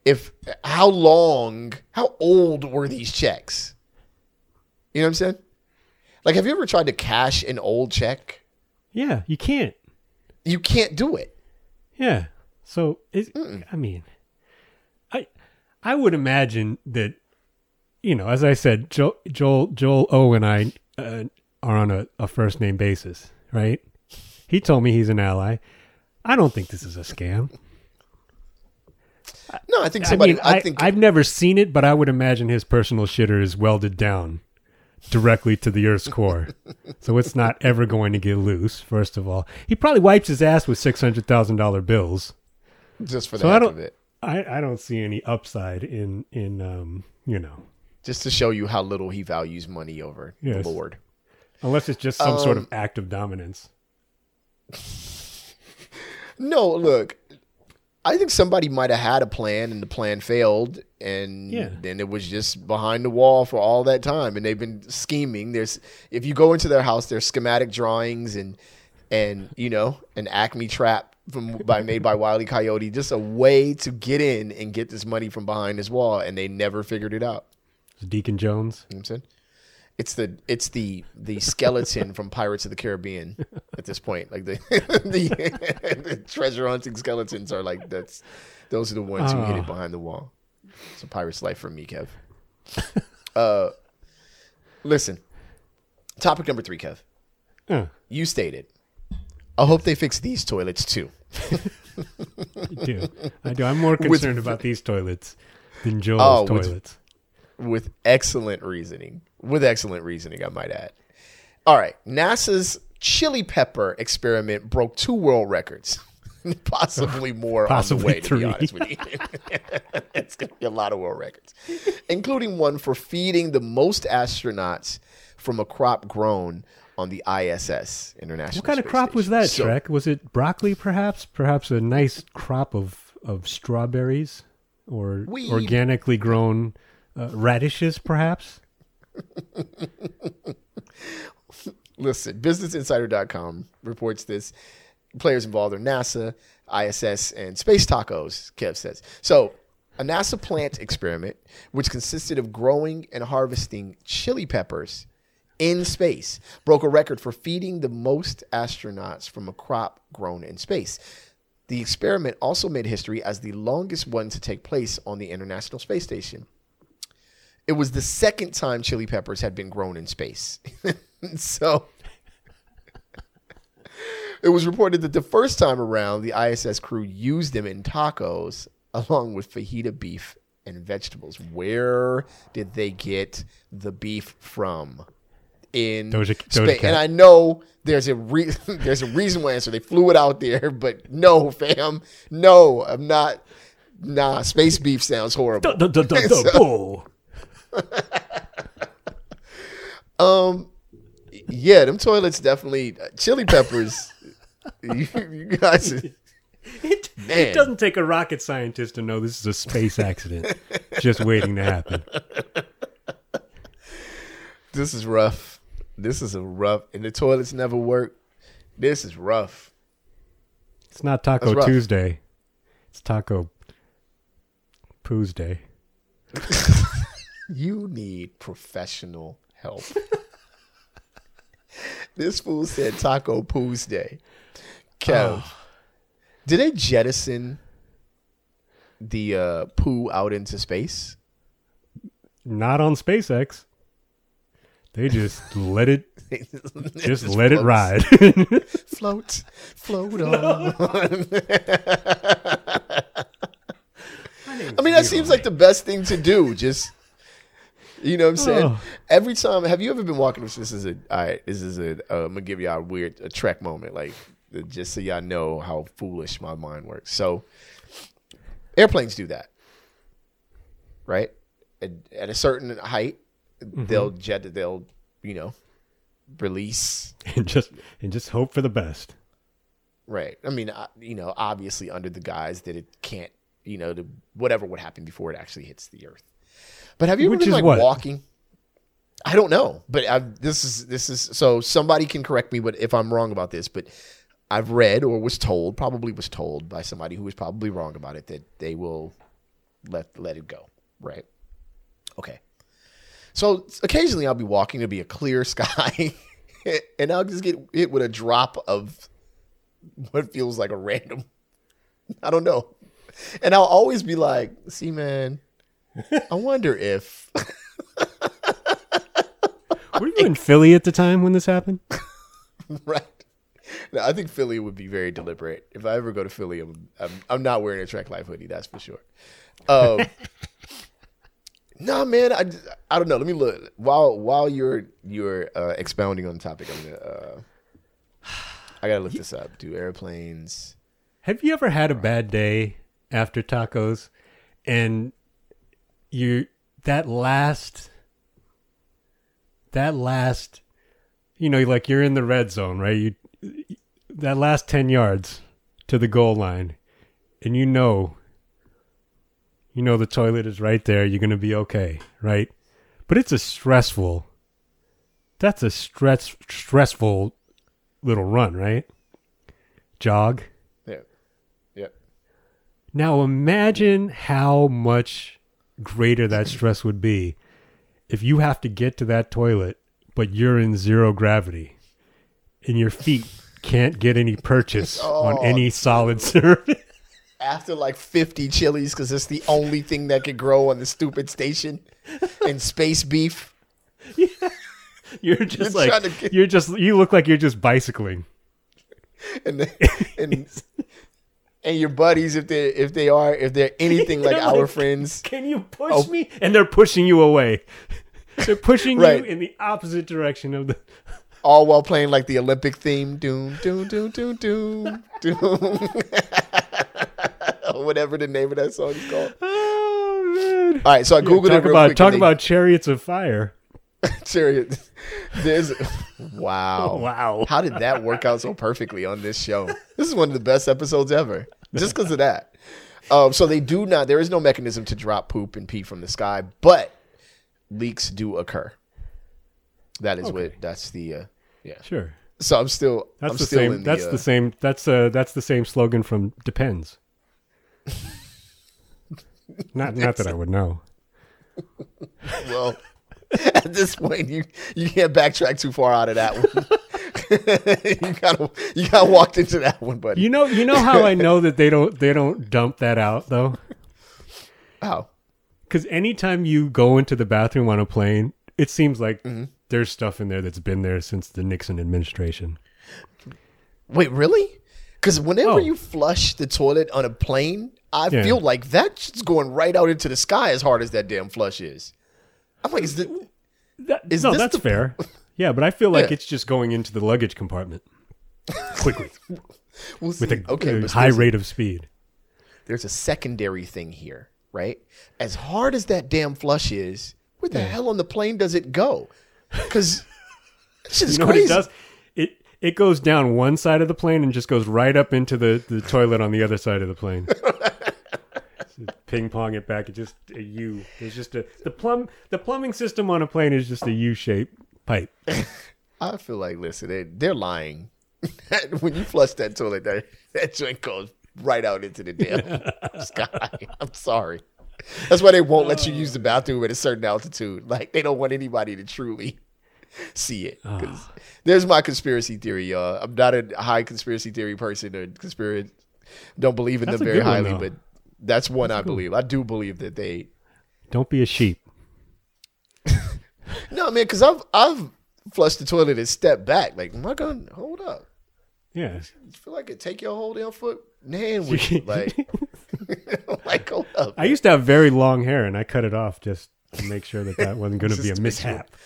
[SPEAKER 2] If how long, how old were these checks? You know what I'm saying? Like, have you ever tried to cash an old check?
[SPEAKER 1] Yeah, you can't.
[SPEAKER 2] You can't do it.
[SPEAKER 1] Yeah. So it, I mean, I would imagine that you know, as I said, Joel Joel Joel O and I uh, are on a, a first name basis, right? He told me he's an ally. I don't think this is a scam.
[SPEAKER 2] No, I think
[SPEAKER 1] I
[SPEAKER 2] somebody.
[SPEAKER 1] mean,
[SPEAKER 2] I,
[SPEAKER 1] I,
[SPEAKER 2] think
[SPEAKER 1] I've never seen it, but I would imagine his personal shitter is welded down directly to the Earth's core, so it's not ever going to get loose. First of all, he probably wipes his ass with six hundred thousand dollar bills.
[SPEAKER 2] just for the
[SPEAKER 1] So I
[SPEAKER 2] heck of it,
[SPEAKER 1] I, I don't see any upside in in um you know
[SPEAKER 2] just to show you how little he values money over
[SPEAKER 1] Yes.
[SPEAKER 2] the Lord.
[SPEAKER 1] unless it's just some sort
[SPEAKER 2] Um,
[SPEAKER 1] of act of dominance.
[SPEAKER 2] No, look, I think somebody might have had a plan and the plan failed, and
[SPEAKER 1] Yeah.
[SPEAKER 2] then it was just behind the wall for all that time, and they've been scheming. There's if you go into their house, there's schematic drawings and and you know an Acme trap from by made by Wiley Coyote, just a way to get in and get this money from behind this wall, and they never figured it out.
[SPEAKER 1] It's Deacon Jones.
[SPEAKER 2] You know what I'm saying? It's the it's the the skeleton from Pirates of the Caribbean at this point. Like the the, the treasure hunting skeletons are like that's those are the ones who hid
[SPEAKER 1] Oh.
[SPEAKER 2] it behind the wall. It's a pirate's life for me, Kev. Uh, listen. Topic number three, Kev.
[SPEAKER 1] Uh,
[SPEAKER 2] You stated. I hope they fix these toilets too.
[SPEAKER 1] I do. I do. I'm more concerned about these toilets than Joel's
[SPEAKER 2] Oh,
[SPEAKER 1] toilets.
[SPEAKER 2] with excellent reasoning. With excellent reasoning, I might add. All right, NASA's chili pepper experiment broke two world records. Possibly more
[SPEAKER 1] Possibly
[SPEAKER 2] on the way, to
[SPEAKER 1] three.
[SPEAKER 2] be honest with you. it's going to be a lot of world records, including one for feeding the most astronauts from a crop grown on the ISS, International
[SPEAKER 1] What kind of
[SPEAKER 2] Space
[SPEAKER 1] crop was that,
[SPEAKER 2] So-
[SPEAKER 1] Trek? Was it broccoli, perhaps? Perhaps a nice crop of, of strawberries or
[SPEAKER 2] Weed.
[SPEAKER 1] organically grown uh, radishes, perhaps?
[SPEAKER 2] Listen, BusinessInsider.com reports this. Players involved are NASA, ISS, and Space Tacos, Kev says. So, a NASA plant experiment, which consisted of growing and harvesting chili peppers in space, broke a record for feeding the most astronauts from a crop grown in space. The experiment also made history as the longest one to take place on the International Space Station. It was the second time chili peppers had been grown in space. so it was reported that the first time around, the ISS crew used them in tacos along with fajita beef and vegetables. Where did they get the beef from? In
[SPEAKER 1] Doja- Doja
[SPEAKER 2] Spain.
[SPEAKER 1] Cat.
[SPEAKER 2] And I know there's a re- there's a reasonable answer. They flew it out there, but no, fam, no, I'm not. Nah, space beef sounds horrible.
[SPEAKER 1] Duh, duh, duh, duh, duh.
[SPEAKER 2] Um, yeah, them toilets definitely chili peppers. you, you guys,
[SPEAKER 1] It, it doesn't take a rocket scientist to know this is a space accident just waiting to happen.
[SPEAKER 2] this is rough. This is a rough, and the toilets never work. This is rough.
[SPEAKER 1] It's not Taco
[SPEAKER 2] That's rough.
[SPEAKER 1] Tuesday. It's Taco Poos Day.
[SPEAKER 2] You need professional help. this fool said Taco Poo's Day. Kev, did they jettison the uh, poo out into space?
[SPEAKER 1] Not on SpaceX. They just let it just let it ride.
[SPEAKER 2] Float, float on. I mean, that seems like the best thing to do. Just, you know what I'm saying?
[SPEAKER 1] Oh.
[SPEAKER 2] Every time, have you ever been walking? This is a, all right, this is a, uh, I'm to give y'all a weird, a trek moment, like, just so y'all know how foolish my mind works. So, airplanes do that, right? At, at a certain height, they'll jet, they'll, you know, release
[SPEAKER 1] and just and just hope for the best.
[SPEAKER 2] Right. I mean, uh, you know, obviously under the guise that it can't, you know, the, whatever would happen before it actually hits the earth. But have you ever
[SPEAKER 1] Which
[SPEAKER 2] been like
[SPEAKER 1] what?
[SPEAKER 2] walking? I don't know, but i this is this is so somebody can correct me, but if I'm wrong about this, but I've read or was told, probably was told by somebody who was probably wrong about it that they will let let it go. Right. Okay. So occasionally I'll be walking, it'll be a clear sky, and I'll just get hit with a drop of what feels like a random. I don't know. And I'll always be like, see, man, I wonder if.
[SPEAKER 1] Were you in Philly at the time when this happened?
[SPEAKER 2] right. No, I think Philly would be very deliberate. If I ever go to Philly, I'm, I'm, I'm not wearing a Trek Life hoodie, that's for sure. Um, no, man, I, I don't know. Let me look. While while you're you're uh, expounding on the topic, I'm gonna. Uh, I gotta look this up. Do airplanes?
[SPEAKER 1] Have you ever had a bad day after tacos and you that last that last you know like you're in the red zone, right? You that last 10 yards to the goal line and you know you know the toilet is right there, you're going to be okay, right? But it's a stressful that's a stress stressful little run, right? Jog.
[SPEAKER 2] Yeah. Yeah.
[SPEAKER 1] Now imagine how much greater that stress would be if you have to get to that toilet, but you're in zero gravity and your feet can't get any purchase oh. on
[SPEAKER 2] Oh.
[SPEAKER 1] any solid surface.
[SPEAKER 2] After like 50 chilies, because it's the only thing that could grow on the stupid station, and space beef.
[SPEAKER 1] You're just
[SPEAKER 2] You're
[SPEAKER 1] like
[SPEAKER 2] trying to get-
[SPEAKER 1] you're just you look like you're just bicycling.
[SPEAKER 2] and and and your buddies if they if they are if they're anything like
[SPEAKER 1] They're
[SPEAKER 2] our
[SPEAKER 1] like,
[SPEAKER 2] friends.
[SPEAKER 1] Can you push
[SPEAKER 2] Oh.
[SPEAKER 1] me? And they're pushing you away. They're pushing
[SPEAKER 2] Right.
[SPEAKER 1] you in the opposite direction of the.
[SPEAKER 2] all while playing like the Olympic theme, doom, doom, doom, doom, doom, doom, whatever the name of that song is called.
[SPEAKER 1] Oh man!
[SPEAKER 2] All right, so I googled
[SPEAKER 1] talk
[SPEAKER 2] it real
[SPEAKER 1] about
[SPEAKER 2] quick.
[SPEAKER 1] talk
[SPEAKER 2] they-
[SPEAKER 1] about chariots of fire.
[SPEAKER 2] chariot. There's wow,
[SPEAKER 1] Wow.
[SPEAKER 2] How did that work out so perfectly on this show? This is one of the best episodes ever, just because of that. Um, so they do not. There is no mechanism to drop poop and pee from the sky, but leaks do occur. That is what. That's the. Uh, yeah.
[SPEAKER 1] Sure.
[SPEAKER 2] So I'm still.
[SPEAKER 1] That's
[SPEAKER 2] I'm
[SPEAKER 1] the
[SPEAKER 2] still
[SPEAKER 1] same. that's
[SPEAKER 2] uh,
[SPEAKER 1] the same. That's uh. That's the same slogan from Depends. not not that I would know.
[SPEAKER 2] Well, at this point, you you can't backtrack too far out of that one. you gotta you got walked into that one, buddy.
[SPEAKER 1] You know. You know how I know that they don't they don't dump that out though.
[SPEAKER 2] How?
[SPEAKER 1] Because anytime you go into the bathroom on a plane, it seems like
[SPEAKER 2] Mm-hmm.
[SPEAKER 1] there's stuff in there that's been there since the Nixon administration.
[SPEAKER 2] Wait, really? Because whenever
[SPEAKER 1] Oh.
[SPEAKER 2] you flush the toilet on a plane, I
[SPEAKER 1] Yeah.
[SPEAKER 2] feel like that's going right out into the sky as hard as that damn flush is. I'm like, is the,
[SPEAKER 1] That,
[SPEAKER 2] Is
[SPEAKER 1] no, that's
[SPEAKER 2] the-
[SPEAKER 1] fair. Yeah, but I feel like
[SPEAKER 2] Yeah.
[SPEAKER 1] it's just going into the luggage compartment quickly
[SPEAKER 2] we'll
[SPEAKER 1] with a,
[SPEAKER 2] okay,
[SPEAKER 1] a
[SPEAKER 2] but
[SPEAKER 1] high rate of speed.
[SPEAKER 2] there's a secondary thing here, right? As hard as that damn flush is, where the hell on the plane does it go? Because shit is
[SPEAKER 1] You know
[SPEAKER 2] crazy.
[SPEAKER 1] what it does? It goes down one side of the plane and just goes right up into the, the toilet on the other side of the plane. Ping pong it back. It just a U. It's just a the plumb the plumbing system on a plane is just a U shaped pipe.
[SPEAKER 2] I feel like, listen, they, they're lying. when you flush that toilet, that, that joint goes right out into the damn sky. I'm sorry. That's why they won't let you use the bathroom at a certain altitude. Like, they don't want anybody to truly see it. Ah. 'Cause There's my conspiracy theory, y'all. I'm not a high conspiracy theory person or conspiracy. Don't believe in
[SPEAKER 1] That's
[SPEAKER 2] them very
[SPEAKER 1] good one,
[SPEAKER 2] highly, but that's one I believe. I do believe that they.
[SPEAKER 1] Don't be a sheep.
[SPEAKER 2] No, man, because I've I've flushed the toilet and stepped back. Like, am I gonna hold up?
[SPEAKER 1] Yeah.
[SPEAKER 2] I feel like it take your whole damn foot with you. Like, like hold up.
[SPEAKER 1] I used to have very long hair and I cut it off just to make sure that that wasn't going to be a
[SPEAKER 2] mishap. sure.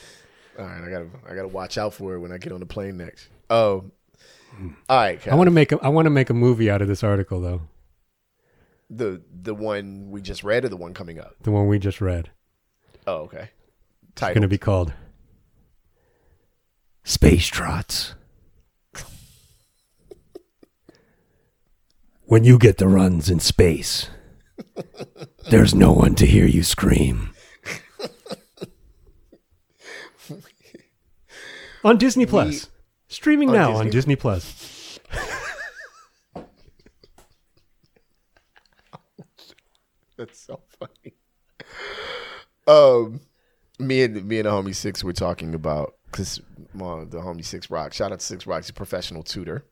[SPEAKER 2] All right, I gotta I gotta watch out for it when I get on the plane next. Oh, all right.
[SPEAKER 1] I want to make a I want to make a movie out of this article though.
[SPEAKER 2] the the one we just read or the one coming up.
[SPEAKER 1] The one we just read.
[SPEAKER 2] Oh, okay.
[SPEAKER 1] It's going to be called Space Trots. when you get the runs in space, there's no one to hear you scream. On Disney Plus. Streaming
[SPEAKER 2] On
[SPEAKER 1] now on
[SPEAKER 2] Disney?
[SPEAKER 1] Disney Plus.
[SPEAKER 2] That's so funny. Um, me and me and the homie Six were talking about because the homie Six Rock. Shout out to Six Rock. He's a professional tutor,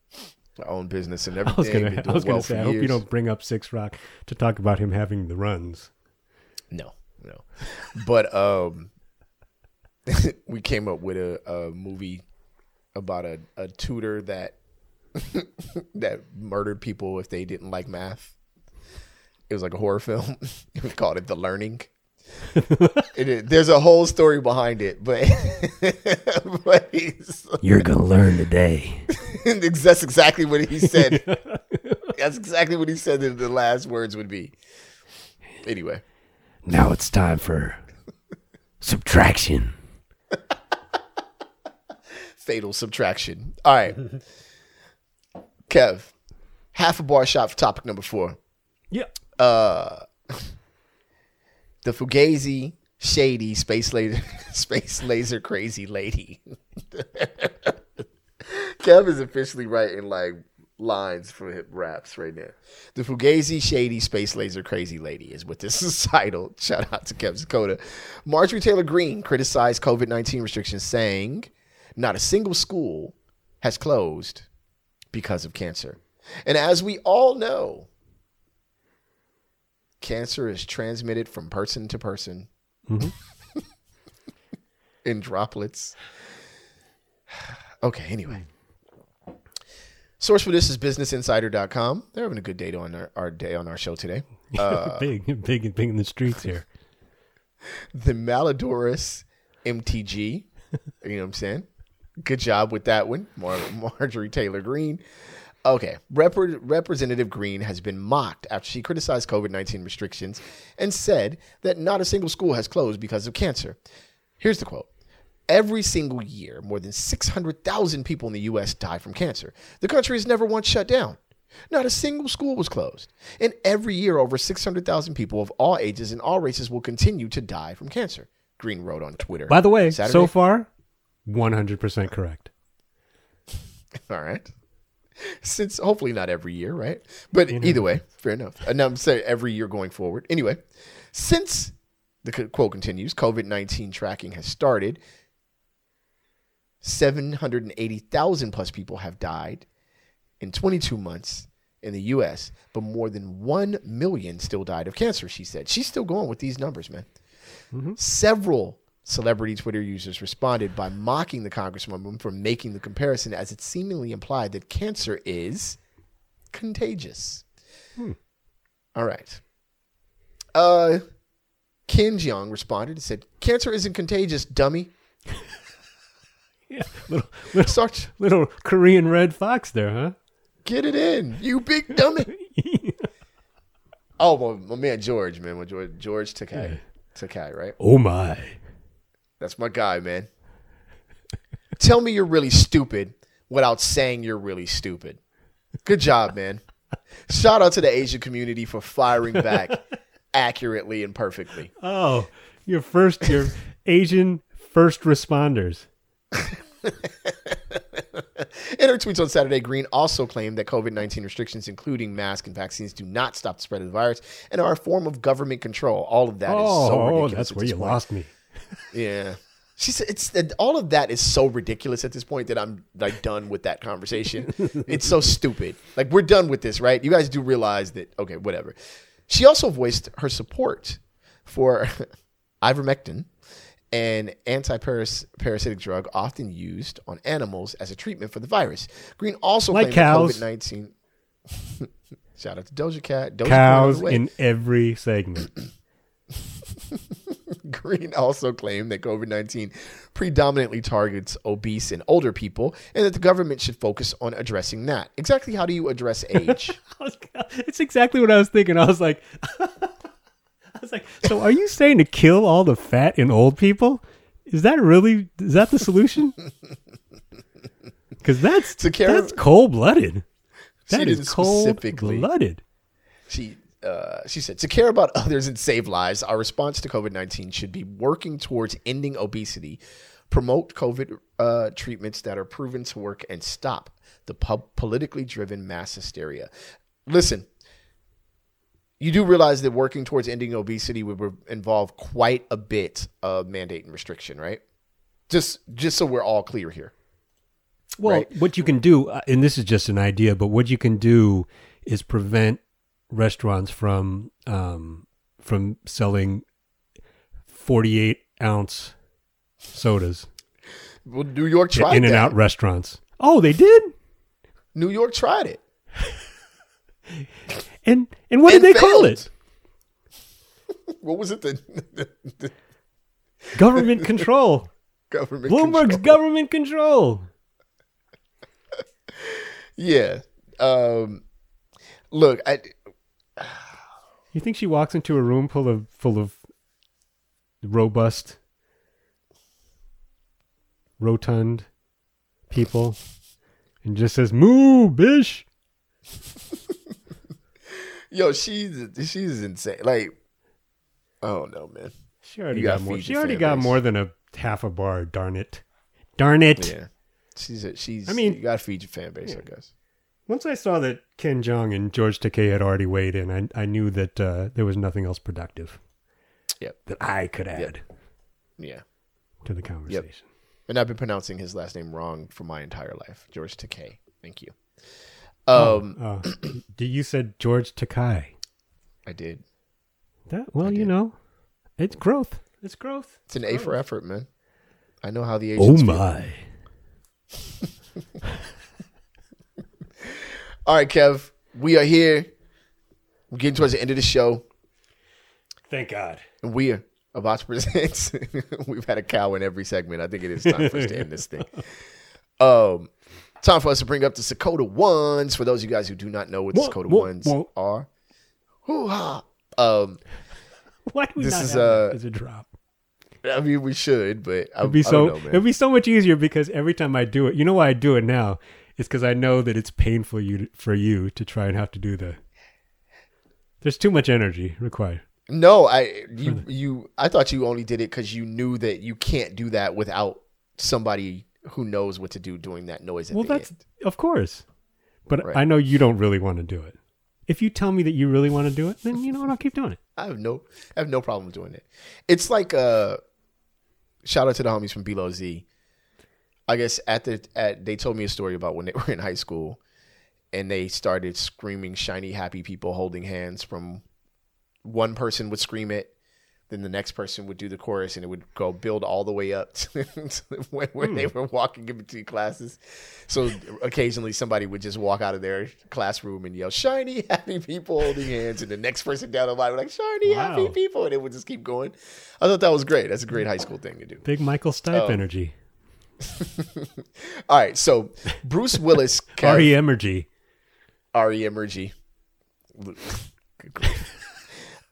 [SPEAKER 2] my own business and
[SPEAKER 1] I
[SPEAKER 2] everything.
[SPEAKER 1] was gonna, I was gonna say, I hope you don't bring up Six Rock to talk about him having the runs.
[SPEAKER 2] No, no. But um, we came up with a, a movie about a, a tutor that that murdered people if they didn't like math. It was like a horror film. we called it The Learning. It there's a whole story behind it, but but
[SPEAKER 1] You're gonna learn today.
[SPEAKER 2] that's exactly what he said. That's exactly what he said that the last words would be. Anyway.
[SPEAKER 1] Now it's time for subtraction.
[SPEAKER 2] Fatal subtraction. All right. Kev, half a bar shot for topic number four.
[SPEAKER 1] Yeah.
[SPEAKER 2] Uh, the Fugazi shady space laser, space laser crazy lady. Kev is officially writing like lines for hip raps right now. The Fugazi shady space laser crazy lady is what this is titled. Shout out to Kev Sakota. Marjorie Taylor Greene criticized COVID 19 restrictions, saying, Not a single school has closed because of cancer. And as we all know, cancer is transmitted from person to person in droplets. Okay, anyway. Source for this is businessinsider.com. They're having a good day on our, our day on our show today. Uh,
[SPEAKER 1] big, big, big in the streets here.
[SPEAKER 2] the Malodorus MTG. You know what I'm saying? Good job with that one, Mar- Marjorie Taylor Greene. Okay, Rep- Representative Greene has been mocked after she criticized COVID 19 restrictions and said that not a single school has closed because of cancer. Here's the quote Every single year, more than 600,000 people in the U.S. die from cancer. The country has never once shut down. Not a single school was closed. And every year, over 600,000 people of all ages and all races will continue to die from cancer. Green wrote on Twitter.
[SPEAKER 1] By the way,
[SPEAKER 2] Saturday.
[SPEAKER 1] so far, 100% correct.
[SPEAKER 2] All right. Since hopefully not every year, right? But either way, fair enough. Uh, and I'm saying every year going forward. Anyway, since the quote continues, COVID 19 tracking has started, 780,000 plus people have died in 22 months in the US, but more than 1 million still died of cancer, she said. She's still going with these numbers, man. Several celebrity Twitter users responded by mocking the congresswoman for making the comparison as it seemingly implied that cancer is contagious. All right. Uh, Ken Jeong responded and said, Cancer isn't contagious, dummy.
[SPEAKER 1] Yeah, little, little,
[SPEAKER 2] Start,
[SPEAKER 1] little Korean red fox there, huh?
[SPEAKER 2] get it in, you big dummy. oh, well, my man George, man. My George, George Takai. Takai, right?
[SPEAKER 1] oh my.
[SPEAKER 2] That's my guy, man. Tell me you're really stupid without saying you're really stupid. Good job, man. Shout out to the Asian community for firing back accurately and perfectly.
[SPEAKER 1] Oh, your first, your Asian first responders.
[SPEAKER 2] In her tweets on Saturday, Green also claimed that COVID 19 restrictions, including masks and vaccines, do not stop the spread of the virus and are a form of government control. All of that is
[SPEAKER 1] oh,
[SPEAKER 2] so
[SPEAKER 1] oh, that's where you
[SPEAKER 2] point.
[SPEAKER 1] lost me.
[SPEAKER 2] Yeah. She said it's that all of that is so ridiculous at this point that I'm like done with that conversation. it's so stupid. Like we're done with this, right? You guys do realize that okay, whatever. She also voiced her support for ivermectin, an anti-parasitic drug often used on animals as a treatment for the virus. Green also
[SPEAKER 1] Like
[SPEAKER 2] claimed
[SPEAKER 1] cows.
[SPEAKER 2] that COVID-19 Shout out to Doja Cat. Doja Cat on the
[SPEAKER 1] Cows in every segment.
[SPEAKER 2] Green also claimed that COVID 19 predominantly targets obese and older people and that the government should focus on addressing that. Exactly how do you address age?
[SPEAKER 1] Was- it's exactly what I was thinking. I was like, I was like, so are you saying to kill all the fat in old people? Is that really? Is that the solution? Because that's that's cold blooded. That is cold blooded.
[SPEAKER 2] she, uh, she said, to care about others and save lives, our response to COVID 19 should be working towards ending obesity, promote COVID uh, treatments that are proven to work, and stop the pub- politically driven mass hysteria. Listen, you do realize that working towards ending obesity would involve quite a bit of mandate and restriction, right? Just, just so we're all clear here.
[SPEAKER 1] Well,
[SPEAKER 2] Right.
[SPEAKER 1] what you can do, uh, and this is just an idea, but what you can do is prevent restaurants from um, from selling forty-eight ounce sodas
[SPEAKER 2] Well, New York tried
[SPEAKER 1] in and out restaurants. Oh, they did.
[SPEAKER 2] New York tried it.
[SPEAKER 1] And and what
[SPEAKER 2] And
[SPEAKER 1] did they call it?
[SPEAKER 2] What was it? The, the, the
[SPEAKER 1] Government control.
[SPEAKER 2] government
[SPEAKER 1] Bloomberg's
[SPEAKER 2] control?
[SPEAKER 1] government control.
[SPEAKER 2] Yeah. Um, look, I,
[SPEAKER 1] You think she walks into a room full of full of robust, rotund people and just says "moo, bish"?
[SPEAKER 2] yo, she's she's insane. Like, oh don't man.
[SPEAKER 1] She already got more. She already got
[SPEAKER 2] base.
[SPEAKER 1] more than a half a bar. Darn it! Darn it!
[SPEAKER 2] Yeah, she's a, she's.
[SPEAKER 1] I mean-
[SPEAKER 2] you gotta feed your fan base, I guess.
[SPEAKER 1] Once I saw that Ken Jeong and George Takei had already weighed in, I, I knew that uh, there was nothing else productive
[SPEAKER 2] Yep.
[SPEAKER 1] that I could add.
[SPEAKER 2] Yeah,
[SPEAKER 1] to the conversation.
[SPEAKER 2] and I've been pronouncing his last name wrong for my entire life. George Takei. Thank you.
[SPEAKER 1] Oh,
[SPEAKER 2] Um,
[SPEAKER 1] uh, d- you said George Takai.
[SPEAKER 2] I did.
[SPEAKER 1] That well, you know, it's growth. It's growth.
[SPEAKER 2] It's an A for effort, man. I know how the
[SPEAKER 1] Oh
[SPEAKER 2] Asians feel. All right, Kev, we are here. We're getting towards the end of the show,
[SPEAKER 1] Thank God.
[SPEAKER 2] and we are about to present. We've had a cow in every segment. I think it is time for us to end this thing. Um, time for us to bring up the Sakota ones. For those of you guys who do not know what the
[SPEAKER 1] Whoa,
[SPEAKER 2] Sakota
[SPEAKER 1] whoa,
[SPEAKER 2] ones
[SPEAKER 1] whoa.
[SPEAKER 2] are, hoo-ha. Um,
[SPEAKER 1] Why do we
[SPEAKER 2] This
[SPEAKER 1] not
[SPEAKER 2] is,
[SPEAKER 1] have that
[SPEAKER 2] uh,
[SPEAKER 1] as a drop?
[SPEAKER 2] I mean, we should, but I,
[SPEAKER 1] It'd be so.
[SPEAKER 2] don't know, man.
[SPEAKER 1] it'd be so much easier because every time I do it, you know why I do it now? It's because I know that it's painful you to, for you to try and have to do the. There's too much energy required.
[SPEAKER 2] No, I you you I thought you only did it because you knew that you can't do that without somebody who knows what to do doing that noise.
[SPEAKER 1] Well, that's
[SPEAKER 2] end.
[SPEAKER 1] of course, but
[SPEAKER 2] Right.
[SPEAKER 1] I know you don't really want to do it. If you tell me that you really want to do it, then you know what? I'll keep doing it.
[SPEAKER 2] I have no I have no problem doing it. It's like uh shout out to the homies from Below Z. I guess at the at they told me a story about when they were in high school and they started screaming shiny happy people holding hands from one person would scream it then the next person would do the chorus and it would go build all the way up to when, when they hmm. were walking in between classes. So occasionally somebody would just walk out of their classroom and yell shiny happy people holding hands. And the next person down the line would like shiny happy people. And it would just keep going. I thought that was great. That's a great high school thing to do.
[SPEAKER 1] Big Michael Stipe
[SPEAKER 2] Oh.
[SPEAKER 1] energy.
[SPEAKER 2] all right so bruce willis Kev-
[SPEAKER 1] R.E. Emergy.
[SPEAKER 2] Ari Emergy.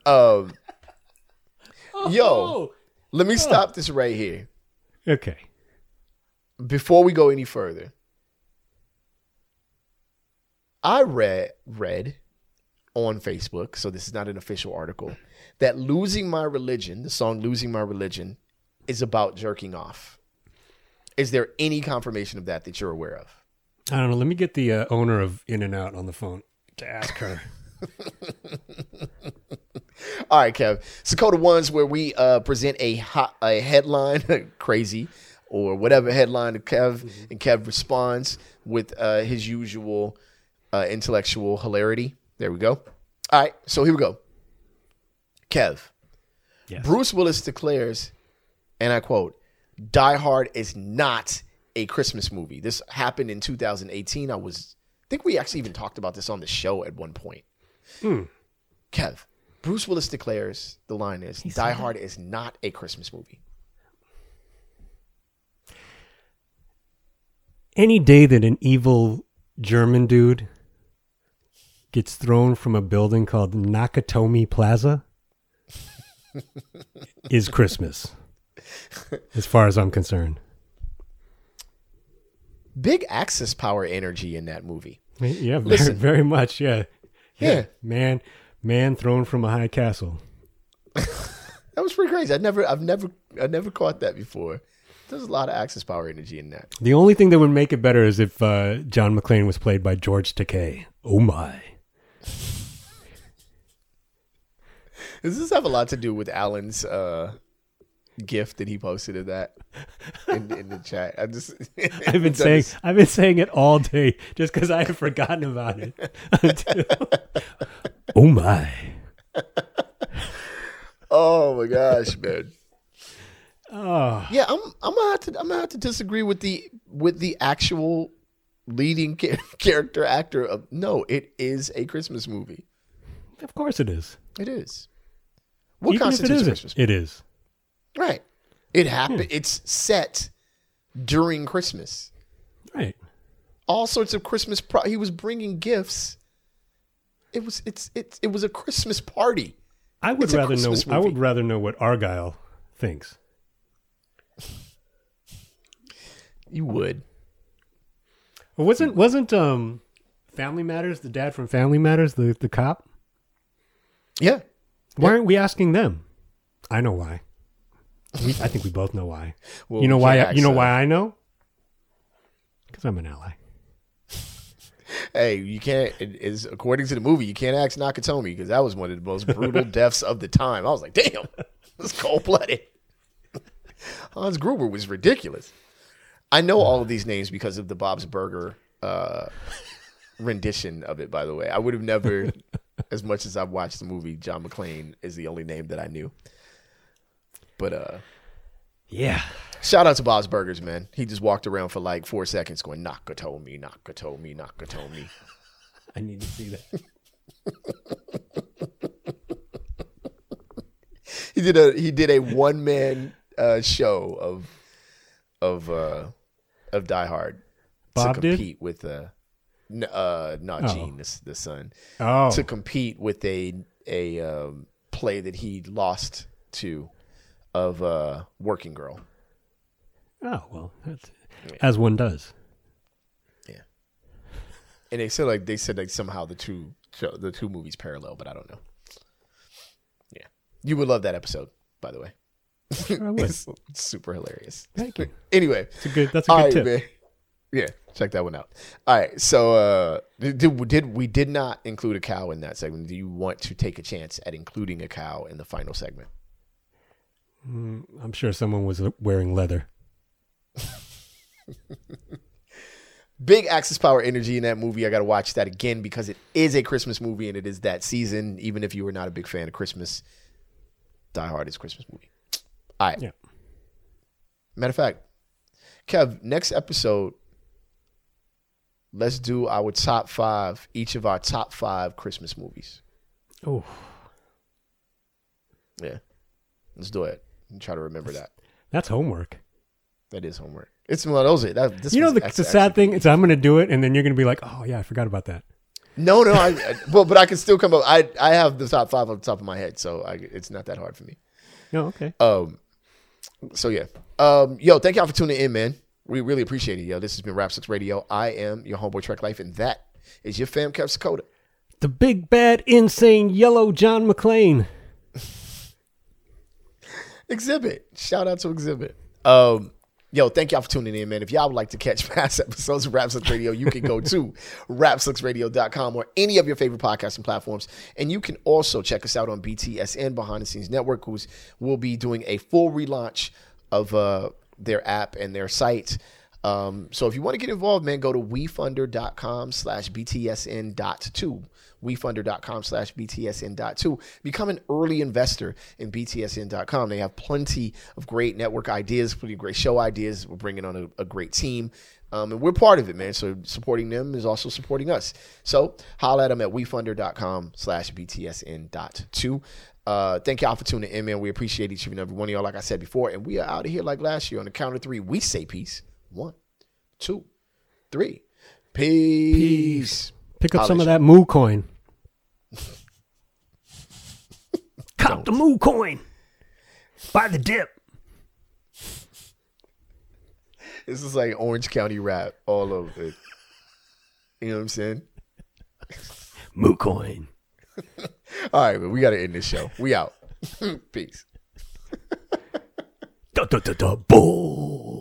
[SPEAKER 2] Um, yo,
[SPEAKER 1] Oh,
[SPEAKER 2] let me stop this right here
[SPEAKER 1] okay.
[SPEAKER 2] before we go any further. I read read on Facebook, so this is not an official article, that "Losing My Religion," the song "Losing My Religion," is about jerking off. Is there any confirmation of that that you're aware of?
[SPEAKER 1] I don't know. Let me get the uh, owner of In and Out on the phone to ask her.
[SPEAKER 2] All right, Kev. Sakota ones where we uh, present a hot, a headline, crazy, or whatever headline to Kev, and Kev responds with uh, his usual uh, intellectual hilarity. There we go. All right, so here we go. Kev,
[SPEAKER 1] Yes.
[SPEAKER 2] Bruce Willis declares, and I quote, "Die Hard is not a Christmas movie." This happened in 2018. I was, I think we actually even talked about this on the show at one point. Hmm. Kev, Bruce Willis declares the line is Die Hard is not a Christmas movie.
[SPEAKER 1] Any day that an evil German dude gets thrown from a building called Nakatomi Plaza is Christmas, as far as I'm concerned.
[SPEAKER 2] Big Axis power energy in that movie.
[SPEAKER 1] Yeah, very,
[SPEAKER 2] Listen.
[SPEAKER 1] very much. Yeah.
[SPEAKER 2] Yeah.
[SPEAKER 1] Man, man thrown from a high castle.
[SPEAKER 2] That was pretty crazy. I never, I've never, I never caught that before. There's a lot of Axis power energy in that.
[SPEAKER 1] The only thing that would make it better is if uh, John McClane was played by George Takei. Oh my.
[SPEAKER 2] Does this have a lot to do with Alan's uh, gift that he posted of that in, in the chat? I just,
[SPEAKER 1] I've been saying I've been saying it all day just because I had forgotten about it. Until- oh my.
[SPEAKER 2] Oh my gosh, man.
[SPEAKER 1] Oh,
[SPEAKER 2] Yeah, I'm I'm gonna have to I'm gonna have to disagree with the with the actual leading character actor of no, it is a Christmas movie.
[SPEAKER 1] of course it is.
[SPEAKER 2] It is. What
[SPEAKER 1] Even it
[SPEAKER 2] constitutes a
[SPEAKER 1] isn't,
[SPEAKER 2] Christmas movie?
[SPEAKER 1] it is.
[SPEAKER 2] Right. It happened. It's set during Christmas.
[SPEAKER 1] Right.
[SPEAKER 2] All sorts of Christmas. Pro- he was bringing gifts. It was it's it's it was a Christmas party.
[SPEAKER 1] I would
[SPEAKER 2] It's
[SPEAKER 1] rather know.
[SPEAKER 2] Christmas
[SPEAKER 1] I would rather know what Argyle thinks.
[SPEAKER 2] You would.
[SPEAKER 1] Well, wasn't wasn't um, Family Matters the dad from Family Matters the the cop?
[SPEAKER 2] Yeah.
[SPEAKER 1] Why aren't we asking them? I know why. We, I think we both know why.
[SPEAKER 2] Well,
[SPEAKER 1] you know why?
[SPEAKER 2] can't
[SPEAKER 1] You know why I know? Because I'm an ally.
[SPEAKER 2] Hey, you can't. It is according to the movie, you can't ask Nakatomi because that was one of the most brutal deaths of the time. I was like, damn, this cold blooded. Hans Gruber was ridiculous. I know all of these names because of the Bob's Burger uh, rendition of it. By the way, I would have never, as much as I've watched the movie, John McClane is the only name that I knew. But uh,
[SPEAKER 1] Yeah.
[SPEAKER 2] Shout out to Bob's Burgers, man. He just walked around for like four seconds going, Nakatomi, Nakatomi, Nakatomi.
[SPEAKER 1] I need to see that.
[SPEAKER 2] he did a he did a one man uh, show of of uh, of Die Hard
[SPEAKER 1] Bob
[SPEAKER 2] to
[SPEAKER 1] did?
[SPEAKER 2] compete with uh, n- uh not
[SPEAKER 1] Oh.
[SPEAKER 2] Gene the, the son
[SPEAKER 1] Oh,
[SPEAKER 2] to compete with a a um, play that he lost to of uh, Working Girl.
[SPEAKER 1] oh well, that's, as one does. Yeah.
[SPEAKER 2] And they said like they said like somehow the two the two movies parallel, but I don't know. Yeah, you would love that episode, by the way.
[SPEAKER 1] Sure I would.
[SPEAKER 2] Super hilarious.
[SPEAKER 1] Thank you.
[SPEAKER 2] Anyway,
[SPEAKER 1] It's a good. That's a good
[SPEAKER 2] right,
[SPEAKER 1] tip.
[SPEAKER 2] man. Yeah, check that one out. All right, so uh, did, did we did not include a cow in that segment? Do you want to take a chance at including a cow in the final segment?
[SPEAKER 1] Mm, I'm sure someone was wearing leather.
[SPEAKER 2] Big Axis Power energy in that movie. I got to watch that again because it is a Christmas movie and it is that season. Even if you were not a big fan of Christmas, Die Hard is a Christmas movie. All right.
[SPEAKER 1] Yeah.
[SPEAKER 2] Matter of fact, Kev, next episode, let's do our top five, each of our top five Christmas movies.
[SPEAKER 1] Oh,
[SPEAKER 2] Yeah. Let's do it. And try to remember that.
[SPEAKER 1] that's homework.
[SPEAKER 2] That is homework. It's those. That, this
[SPEAKER 1] you know the, the sad thing is I'm going to do it, and then you're going to be like, "Oh yeah, I forgot about that."
[SPEAKER 2] No, no. I, I well, but I can still come up. I I have the top five on the top of my head, so I, it's not that hard for me.
[SPEAKER 1] No, okay.
[SPEAKER 2] Um, so yeah. Um, yo, thank y'all for tuning in, man. We really appreciate it, yo. This has been Rap Six Radio. I am your homeboy Trek Life, and that is your fam Kev Sakota.
[SPEAKER 1] The big bad insane yellow John McClane.
[SPEAKER 2] Exhibit. Shout out to Exhibit. Um, yo, thank y'all for tuning in, man. If y'all would like to catch past episodes of Rap Six Radio, you can go to rap6radio.com or any of your favorite podcasting platforms. And you can also check us out on BTSN Behind the Scenes Network, who's will be doing a full relaunch of uh, their app and their site. Um, so if you want to get involved, man, go to wefunder.com slash BTSN dot two. wefunder.com slash BTSN dot two. Become an early investor in BTSN.com. They have plenty of great network ideas, plenty of great show ideas. We're bringing on a, a great team. Um, and we're part of it, man. So supporting them is also supporting us. So holla at them at wefunder.com slash BTSN dot two. Uh, thank y'all for tuning in, man. We appreciate each and every one of y'all, like I said before. And we are out of here like last year on the count of three. We say peace. One, two, three. Peace.
[SPEAKER 1] Pick up some of
[SPEAKER 2] you.
[SPEAKER 1] that moo coin. Cop the moo coin. Buy the dip.
[SPEAKER 2] This is like Orange County rap all over it. You know what I'm saying?
[SPEAKER 1] Moo coin.
[SPEAKER 2] All right, man, we got to end this show. We out. Peace.
[SPEAKER 1] Da da da da. Bull.